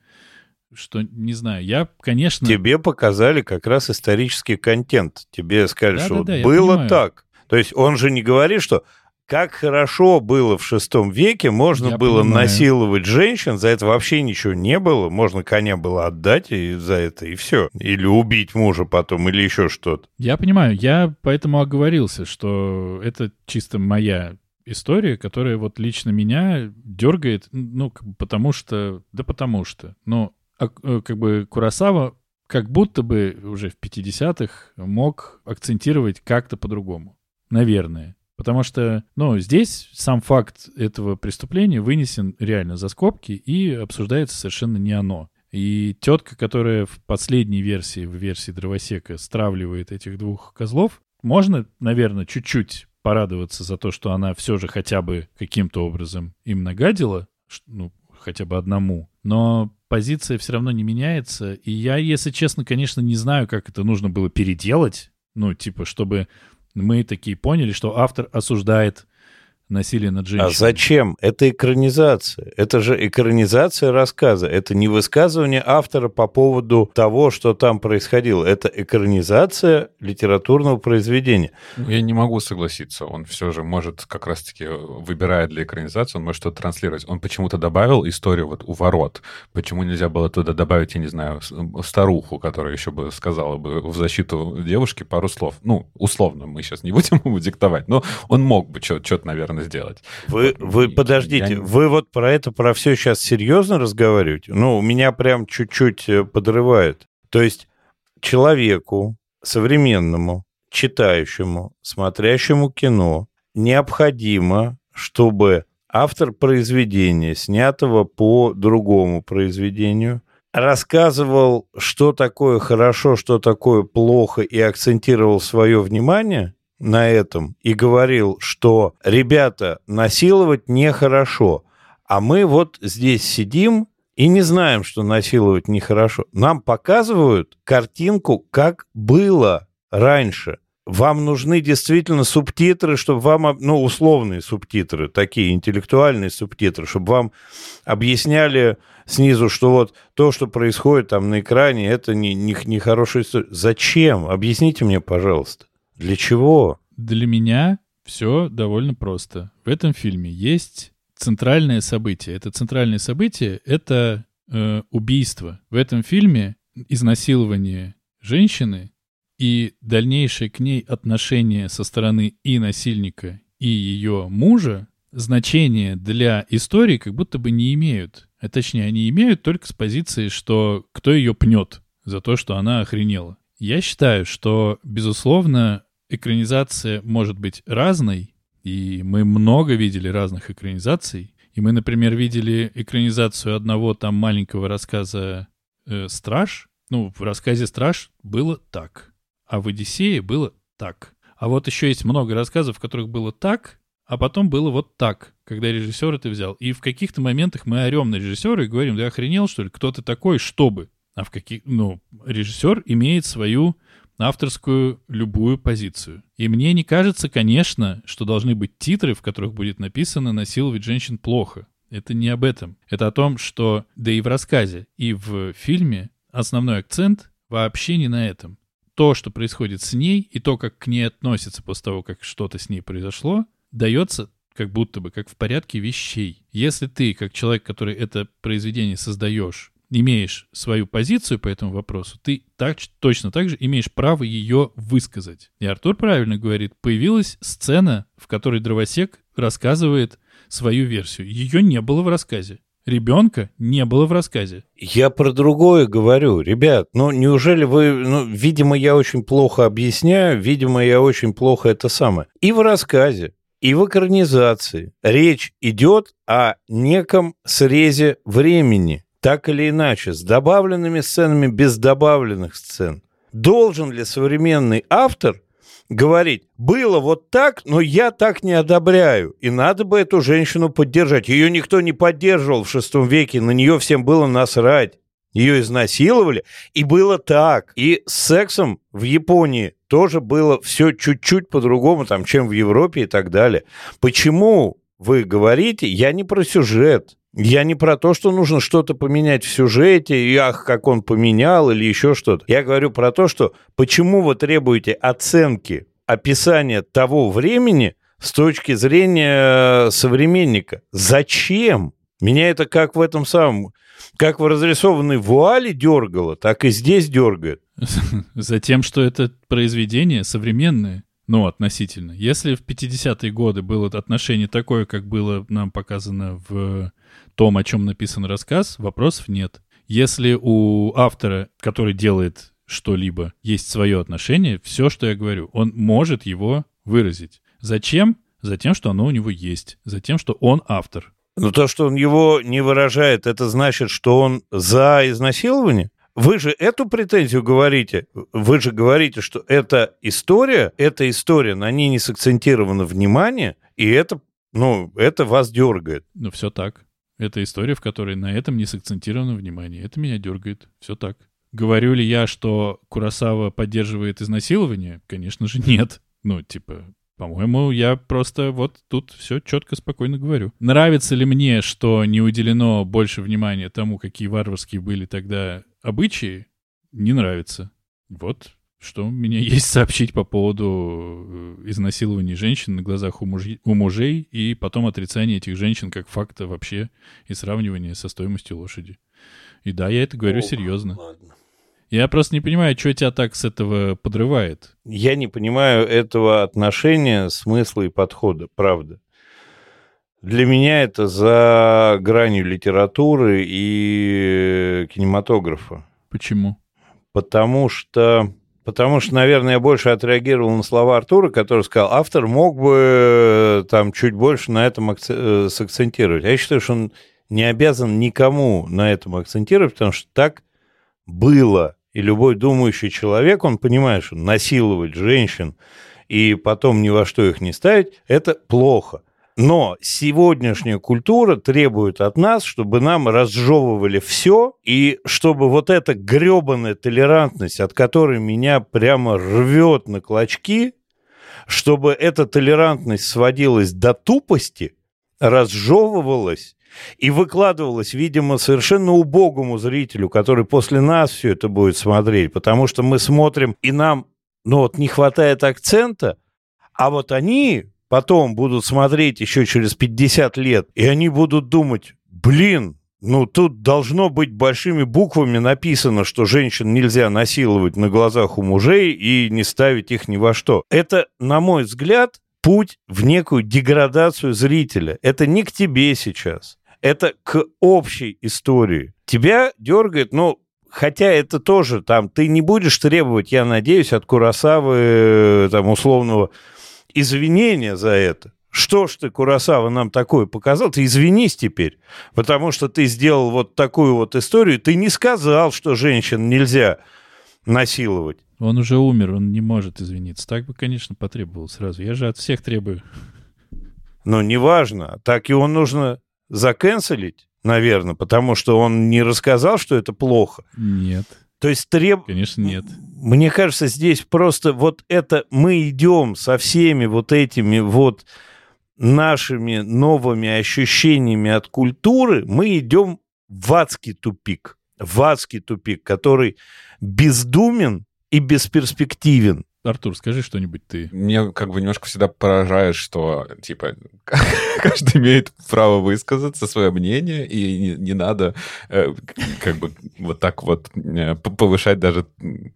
что, не знаю, я, конечно... Тебе показали как раз исторический контент. Тебе сказали, да, что да, да, было так. То есть он же не говорит, что как хорошо было в шестом веке, можно Я было понимаю. насиловать женщин, за это вообще ничего не было, можно коня было отдать и за это, и все. Или убить мужа потом, или еще что-то. Я понимаю, я поэтому оговорился, что это чисто моя история, которая вот лично меня дергает, ну, потому что, да потому что. Но как бы Курасава как будто бы уже в 50-х мог акцентировать как-то по-другому. Наверное. Потому что, ну, здесь сам факт этого преступления вынесен реально за скобки и обсуждается совершенно не оно. И тетка, которая в последней версии, в версии Дровосека, стравливает этих двух козлов, можно, наверное, чуть-чуть порадоваться за то, что она все же хотя бы каким-то образом им нагадила, ну, хотя бы одному. Но позиция все равно не меняется. И я, если честно, конечно, не знаю, как это нужно было переделать. Ну, типа, чтобы мы такие поняли, что автор осуждает насилие над женщиной. А зачем? Это экранизация. Это же экранизация рассказа. Это не высказывание автора по поводу того, что там происходило. Это экранизация литературного произведения. Ну, я не могу согласиться. Он все же может как раз-таки, выбирая для экранизации, он может что-то транслировать. Он почему-то добавил историю вот у ворот. Почему нельзя было туда добавить, я не знаю, старуху, которая еще бы сказала бы в защиту девушки пару слов. Ну, условно, мы сейчас не <laughs> будем ему диктовать, но он мог бы что-то, наверное, можно сделать. Вы, вы подождите, я... вы вот про это, про все сейчас серьезно разговариваете? Ну, меня прям чуть-чуть э, подрывает. То есть человеку современному, читающему, смотрящему кино необходимо, чтобы автор произведения, снятого по другому произведению, рассказывал, что такое хорошо, что такое плохо, и акцентировал свое внимание на этом и говорил, что ребята, насиловать нехорошо, а мы вот здесь сидим и не знаем, что насиловать нехорошо. Нам показывают картинку, как было раньше. Вам нужны действительно субтитры, чтобы вам, ну, условные субтитры, такие интеллектуальные субтитры, чтобы вам объясняли снизу, что вот то, что происходит там на экране, это не, не, не хорошая история. Зачем? Объясните мне, пожалуйста. Для чего? Для меня все довольно просто. В этом фильме есть центральное событие. Это центральное событие — это э, убийство. В этом фильме изнасилование женщины и дальнейшее к ней отношение со стороны и насильника, и ее мужа значения для истории как будто бы не имеют. А точнее, они имеют только с позиции, что кто ее пнет за то, что она охренела. Я считаю, что, безусловно, экранизация может быть разной, и мы много видели разных экранизаций. И мы, например, видели экранизацию одного там маленького рассказа э, «Страж». Ну, в рассказе «Страж» было так, а в «Одиссее» было так. А вот еще есть много рассказов, в которых было так, а потом было вот так, когда режиссер это взял. И в каких-то моментах мы орем на режиссера и говорим, да охренел, что ли, кто ты такой, чтобы? А в каких... Ну, режиссер имеет свою авторскую любую позицию. И мне не кажется, конечно, что должны быть титры, в которых будет написано «насиловать женщин плохо». Это не об этом. Это о том, что, да и в рассказе, и в фильме основной акцент вообще не на этом. То, что происходит с ней, и то, как к ней относятся после того, как что-то с ней произошло, дается как будто бы как в порядке вещей. Если ты, как человек, который это произведение создаешь, имеешь свою позицию по этому вопросу, ты так, точно так же имеешь право ее высказать. И Артур правильно говорит, появилась сцена, в которой дровосек рассказывает свою версию. Ее не было в рассказе. Ребенка не было в рассказе. Я про другое говорю. Ребят, ну неужели вы... Ну, видимо, я очень плохо объясняю, видимо, я очень плохо это самое. И в рассказе, и в экранизации речь идет о неком срезе времени так или иначе, с добавленными сценами, без добавленных сцен. Должен ли современный автор говорить, было вот так, но я так не одобряю, и надо бы эту женщину поддержать. Ее никто не поддерживал в шестом веке, на нее всем было насрать. Ее изнасиловали, и было так. И с сексом в Японии тоже было все чуть-чуть по-другому, там, чем в Европе и так далее. Почему вы говорите, я не про сюжет, я не про то, что нужно что-то поменять в сюжете, и ах, как он поменял, или еще что-то. Я говорю про то, что почему вы требуете оценки, описания того времени с точки зрения э, современника. Зачем? Меня это как в этом самом, как в разрисованной вуале дергало, так и здесь дергает. <laughs> Затем, что это произведение современное. Ну, относительно. Если в 50-е годы было отношение такое, как было нам показано в том, о чем написан рассказ, вопросов нет. Если у автора, который делает что-либо, есть свое отношение, все, что я говорю, он может его выразить. Зачем? Затем, что оно у него есть. Затем, что он автор. Но то, что он его не выражает, это значит, что он за изнасилование? Вы же эту претензию говорите. Вы же говорите, что эта история, эта история, на ней не сакцентировано внимание, и это, ну, это вас дергает. Ну, все так. Это история, в которой на этом не сакцентировано внимание. Это меня дергает. Все так. Говорю ли я, что Курасава поддерживает изнасилование? Конечно же, нет. Ну, типа, по-моему, я просто вот тут все четко, спокойно говорю. Нравится ли мне, что не уделено больше внимания тому, какие варварские были тогда обычаи? Не нравится. Вот что у меня <laughs> есть сообщить по поводу э, изнасилования женщин на глазах у, мужей, у мужей и потом отрицания этих женщин как факта вообще и сравнивания со стоимостью лошади. И да, я это говорю О, серьезно. Ладно. Я просто не понимаю, что тебя так с этого подрывает. Я не понимаю этого отношения, смысла и подхода, правда. Для меня это за гранью литературы и кинематографа. Почему? Потому что, потому что, наверное, я больше отреагировал на слова Артура, который сказал, автор мог бы там чуть больше на этом акци- э, сакцентировать. Я считаю, что он не обязан никому на этом акцентировать, потому что так было. И любой думающий человек, он понимает, что насиловать женщин и потом ни во что их не ставить, это плохо. Но сегодняшняя культура требует от нас, чтобы нам разжевывали все, и чтобы вот эта гребаная толерантность, от которой меня прямо рвет на клочки, чтобы эта толерантность сводилась до тупости, разжевывалась и выкладывалось, видимо, совершенно убогому зрителю, который после нас все это будет смотреть, потому что мы смотрим, и нам, ну вот, не хватает акцента, а вот они потом будут смотреть еще через 50 лет, и они будут думать, блин, ну, тут должно быть большими буквами написано, что женщин нельзя насиловать на глазах у мужей и не ставить их ни во что. Это, на мой взгляд, путь в некую деградацию зрителя. Это не к тебе сейчас это к общей истории. Тебя дергает, ну, хотя это тоже там, ты не будешь требовать, я надеюсь, от Курасавы там условного извинения за это. Что ж ты, Курасава, нам такое показал? Ты извинись теперь, потому что ты сделал вот такую вот историю. Ты не сказал, что женщин нельзя насиловать. Он уже умер, он не может извиниться. Так бы, конечно, потребовал сразу. Я же от всех требую. Но неважно. Так его нужно заканцелить, наверное, потому что он не рассказал, что это плохо. Нет. То есть треб... Конечно, нет. Мне кажется, здесь просто вот это мы идем со всеми вот этими вот нашими новыми ощущениями от культуры, мы идем в адский тупик. В адский тупик, который бездумен и бесперспективен. Артур, скажи что-нибудь ты. Мне как бы немножко всегда поражает, что, типа, <laughs> каждый имеет право высказаться, свое мнение, и не, не надо э, как бы вот так вот э, повышать даже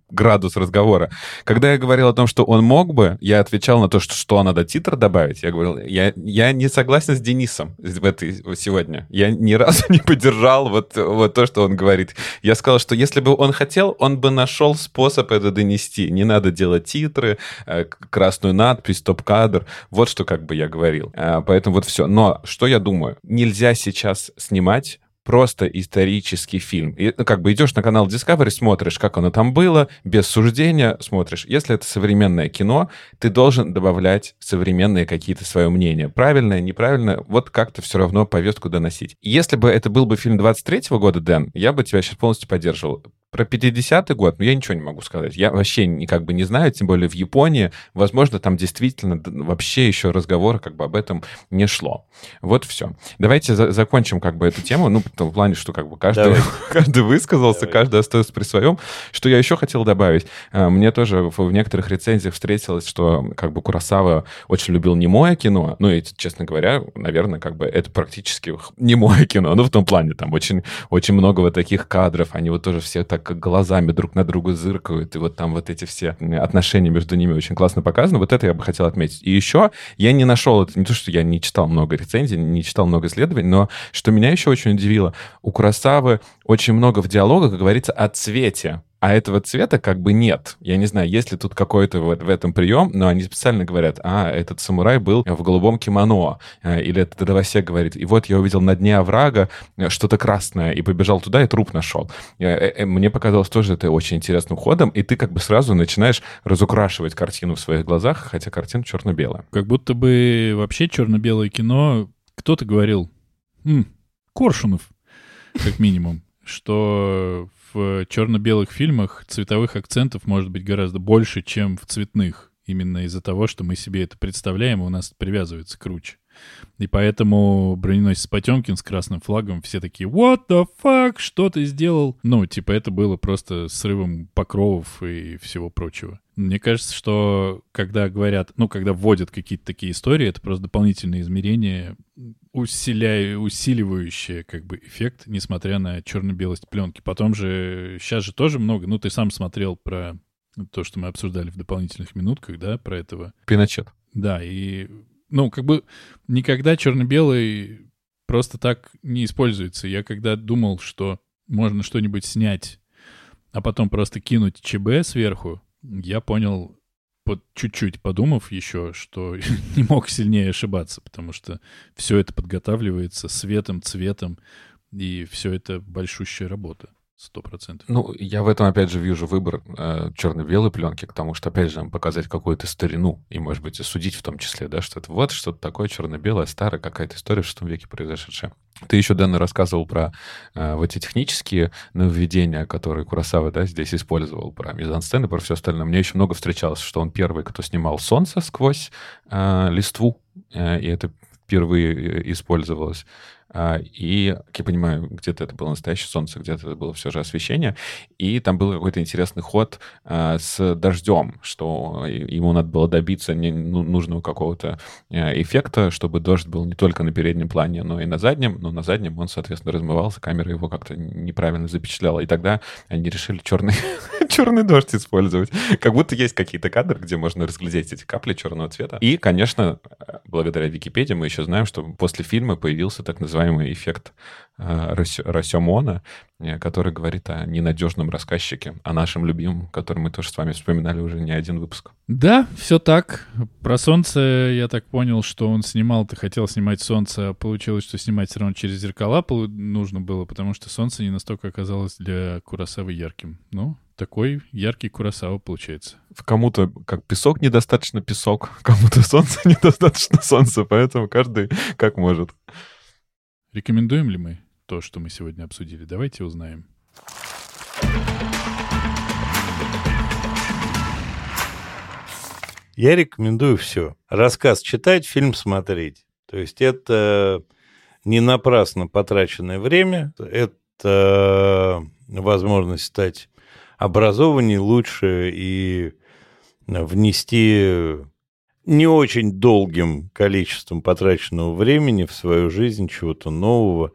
градус разговора. Когда я говорил о том, что он мог бы, я отвечал на то, что, что надо титр добавить. Я говорил, я, я не согласен с Денисом в этой, сегодня. Я ни <laughs> разу не поддержал вот, вот то, что он говорит. Я сказал, что если бы он хотел, он бы нашел способ это донести. Не надо делать титры, э, красную надпись, топ-кадр. Вот что как бы я говорил. Э, поэтому вот все. Но что я думаю? Нельзя сейчас снимать просто исторический фильм. И ну, как бы идешь на канал Discovery, смотришь, как оно там было, без суждения смотришь. Если это современное кино, ты должен добавлять современные какие-то свое мнение. Правильное, неправильное, вот как-то все равно повестку доносить. Если бы это был бы фильм 23-го года, Дэн, я бы тебя сейчас полностью поддерживал. Про 50-й год, ну, я ничего не могу сказать. Я вообще не, как бы не знаю, тем более в Японии. Возможно, там действительно вообще еще разговора как бы об этом не шло. Вот все. Давайте за закончим как бы эту тему, ну, в плане, что как бы каждый, <laughs> каждый высказался, Давай. каждый остался при своем. Что я еще хотел добавить? Э, мне тоже в некоторых рецензиях встретилось, что как бы Курасава очень любил немое кино. Ну, и, честно говоря, наверное, как бы это практически немое кино. Ну, в том плане, там очень, очень много вот таких кадров, они вот тоже все так как глазами друг на друга зыркают, и вот там вот эти все отношения между ними очень классно показаны. Вот это я бы хотел отметить. И еще я не нашел, это не то, что я не читал много рецензий, не читал много исследований, но что меня еще очень удивило, у Курасавы очень много в диалогах говорится о цвете а этого цвета как бы нет. Я не знаю, есть ли тут какой-то в, в этом прием, но они специально говорят, а, этот самурай был в голубом кимоно, э, или этот дровосек говорит, и вот я увидел на дне оврага э, что-то красное, и побежал туда, и труп нашел. Э, мне показалось тоже это очень интересным ходом, и ты как бы сразу начинаешь разукрашивать картину в своих глазах, хотя картина черно-белая. Как будто бы вообще черно-белое кино, кто-то говорил, М, Коршунов, как минимум, что в черно-белых фильмах цветовых акцентов может быть гораздо больше, чем в цветных. Именно из-за того, что мы себе это представляем, у нас привязывается круче. И поэтому броненосец Потемкин с красным флагом все такие «What the fuck? Что ты сделал?» Ну, типа это было просто срывом покровов и всего прочего. Мне кажется, что когда говорят, ну, когда вводят какие-то такие истории, это просто дополнительные измерения, усиляя, усиливающие как бы эффект, несмотря на черно-белость пленки. Потом же, сейчас же тоже много, ну, ты сам смотрел про то, что мы обсуждали в дополнительных минутках, да, про этого. Пиночет. Да, и ну, как бы никогда черно-белый просто так не используется. Я когда думал, что можно что-нибудь снять, а потом просто кинуть ЧБ сверху, я понял, под чуть-чуть подумав еще, что <laughs> не мог сильнее ошибаться, потому что все это подготавливается светом, цветом, и все это большущая работа. Сто процентов. Ну, я в этом, опять же, вижу выбор э, черно-белой пленки, потому что, опять же, показать какую-то старину и, может быть, судить в том числе, да, что это вот что-то такое черно-белое, старая какая-то история в шестом веке произошедшая. Ты еще, Дэн, рассказывал про э, вот эти технические нововведения, которые Курасава, да, здесь использовал, про мизансцены, про все остальное. Мне еще много встречалось, что он первый, кто снимал солнце сквозь э, листву, э, и это впервые э, использовалось. А, и, как я понимаю, где-то это было настоящее солнце, где-то это было все же освещение. И там был какой-то интересный ход а, с дождем, что ему надо было добиться ну, нужного какого-то э, эффекта, чтобы дождь был не только на переднем плане, но и на заднем. Но на заднем он, соответственно, размывался, камера его как-то неправильно запечатляла. И тогда они решили черный, <laughs> черный дождь использовать. Как будто есть какие-то кадры, где можно разглядеть эти капли черного цвета. И, конечно, благодаря Википедии мы еще знаем, что после фильма появился так называемый эффект э, Расемона, э, который говорит о ненадежном рассказчике, о нашем любимом, который мы тоже с вами вспоминали уже не один выпуск. Да, все так. Про солнце я так понял, что он снимал, ты хотел снимать солнце, а получилось, что снимать все равно через зеркала нужно было, потому что солнце не настолько оказалось для Курасавы ярким. Ну, такой яркий Курасава получается. В Кому-то как песок недостаточно песок, <laughs> кому-то солнце <laughs> недостаточно солнца, поэтому каждый как может. Рекомендуем ли мы то, что мы сегодня обсудили? Давайте узнаем. Я рекомендую все. Рассказ читать, фильм смотреть. То есть это не напрасно потраченное время, это возможность стать образованнее, лучше и внести не очень долгим количеством потраченного времени в свою жизнь чего-то нового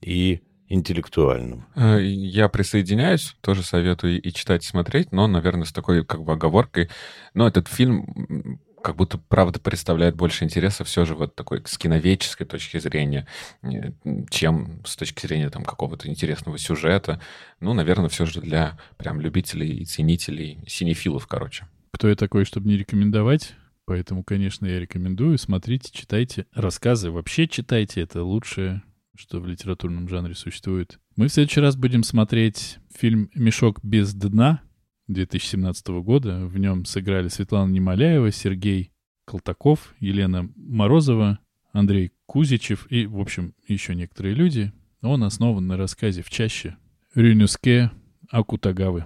и интеллектуального. Э, я присоединяюсь, тоже советую и читать, и смотреть, но, наверное, с такой как бы оговоркой. Но этот фильм как будто, правда, представляет больше интереса все же вот такой с киноведческой точки зрения, э, чем с точки зрения там какого-то интересного сюжета. Ну, наверное, все же для прям любителей и ценителей, синефилов, короче. Кто я такой, чтобы не рекомендовать? Поэтому, конечно, я рекомендую. Смотрите, читайте рассказы. Вообще читайте. Это лучшее, что в литературном жанре существует. Мы в следующий раз будем смотреть фильм «Мешок без дна» 2017 года. В нем сыграли Светлана Немоляева, Сергей Колтаков, Елена Морозова, Андрей Кузичев и, в общем, еще некоторые люди. Он основан на рассказе в чаще Рюнюске Акутагавы.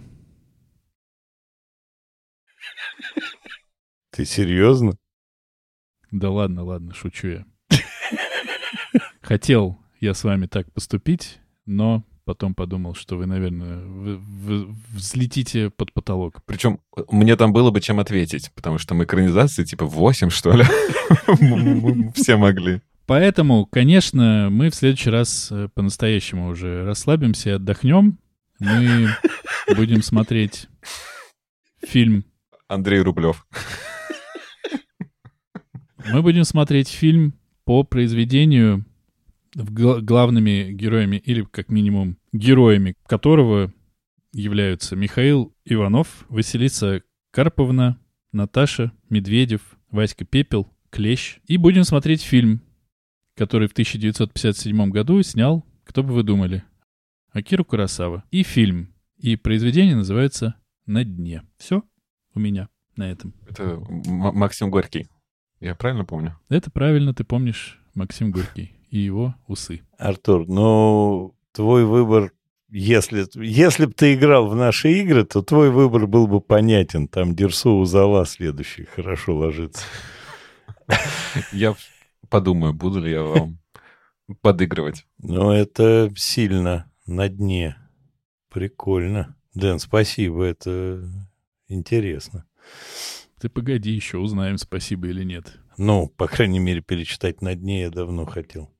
<laughs> Ты серьезно? Да ладно, ладно, шучу я. <laughs> Хотел я с вами так поступить, но потом подумал, что вы, наверное, вы, вы взлетите под потолок. Причем мне там было бы чем ответить, потому что мы экранизации типа 8, что ли, <laughs> все могли. Поэтому, конечно, мы в следующий раз э, по-настоящему уже расслабимся и отдохнем. мы <laughs> будем смотреть фильм. Андрей Рублев. Мы будем смотреть фильм по произведению, главными героями, или как минимум героями которого являются Михаил Иванов, Василиса Карповна, Наташа Медведев, Васька Пепел, Клещ. И будем смотреть фильм, который в 1957 году снял, кто бы вы думали, Акиру Курасава. И фильм. И произведение называется «На дне». Все у меня на этом. Это Максим Горький. Я правильно помню? Это правильно ты помнишь Максим Горький и его усы. Артур, ну, твой выбор, если, если бы ты играл в наши игры, то твой выбор был бы понятен. Там Дерсу Узала следующий хорошо ложится. Я подумаю, буду ли я вам подыгрывать. Но это сильно на дне. Прикольно. Дэн, спасибо, это интересно. Ты погоди, еще узнаем, спасибо или нет. Ну, по крайней мере, перечитать на дне я давно хотел.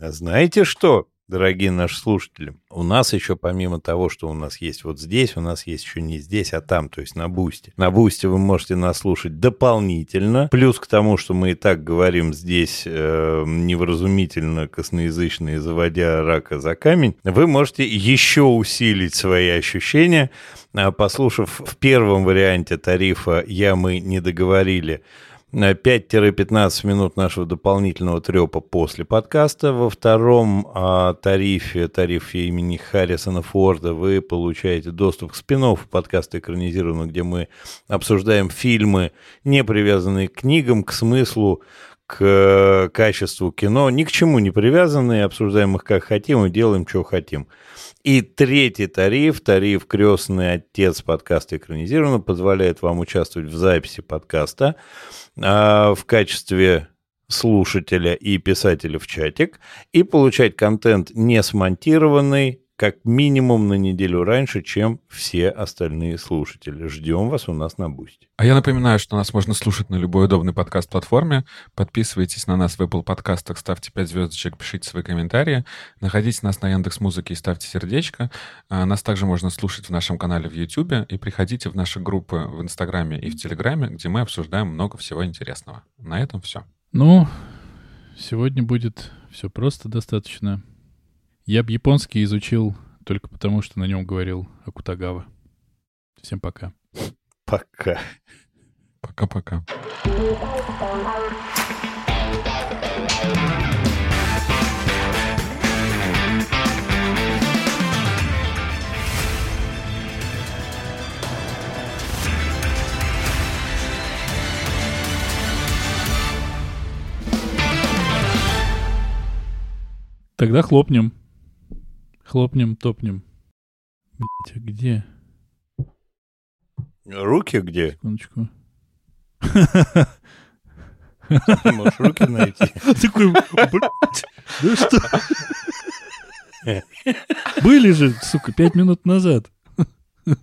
А знаете что, дорогие наши слушатели? У нас еще помимо того, что у нас есть вот здесь, у нас есть еще не здесь, а там, то есть на Бусте. На Бусте вы можете нас слушать дополнительно. Плюс к тому, что мы и так говорим здесь э, невразумительно, косноязычно и заводя рака за камень, вы можете еще усилить свои ощущения, а, послушав в первом варианте тарифа «Я мы не договорили» 5-15 минут нашего дополнительного трепа после подкаста. Во втором а, тарифе, тарифе имени Харрисона Форда, вы получаете доступ к спин подкаста экранизированного, где мы обсуждаем фильмы, не привязанные к книгам, к смыслу, к э, качеству кино, ни к чему не привязанные, обсуждаем их как хотим и делаем, что хотим. И третий тариф, тариф «Крестный отец» подкаста экранизированно, позволяет вам участвовать в записи подкаста а, в качестве слушателя и писателя в чатик и получать контент не смонтированный, как минимум на неделю раньше, чем все остальные слушатели. Ждем вас у нас на Бусти. А я напоминаю, что нас можно слушать на любой удобной подкаст-платформе. Подписывайтесь на нас в Apple подкастах, ставьте 5 звездочек, пишите свои комментарии. Находите нас на Яндекс Музыке и ставьте сердечко. А Нас также можно слушать в нашем канале в YouTube. И приходите в наши группы в Инстаграме и в Телеграме, где мы обсуждаем много всего интересного. На этом все. Ну, сегодня будет все просто достаточно. Я бы японский изучил только потому, что на нем говорил Акутагава. Всем пока. Пока. Пока-пока. Тогда хлопнем. Хлопнем, топнем. Блять, а где? Руки где? Секундочку. Можешь руки найти. <laughs> Такой, блядь, да что? <laughs> Были же, сука, пять минут назад. <laughs>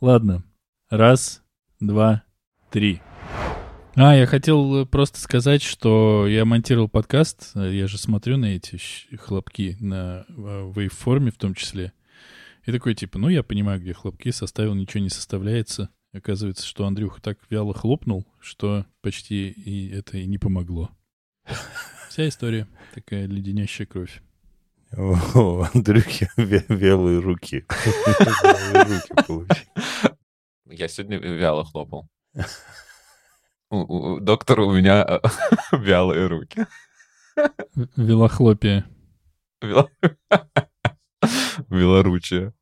Ладно. Раз, два, три. А, я хотел э, просто сказать, что я монтировал подкаст, я же смотрю на эти хлопки на вейв-форме в том числе. И такой, типа, ну, я понимаю, где хлопки, составил, ничего не составляется. Оказывается, что Андрюха так вяло хлопнул, что почти и это и не помогло. Вся история такая леденящая кровь. О, Андрюхи <laughs> ве- вялые руки. <laughs> Вялые руки получил. Я сегодня вяло хлопал. <laughs> У- у- Доктор, у меня э, <laughs> вялые руки. В- Велохлопие. Вело- <laughs> Велоручие.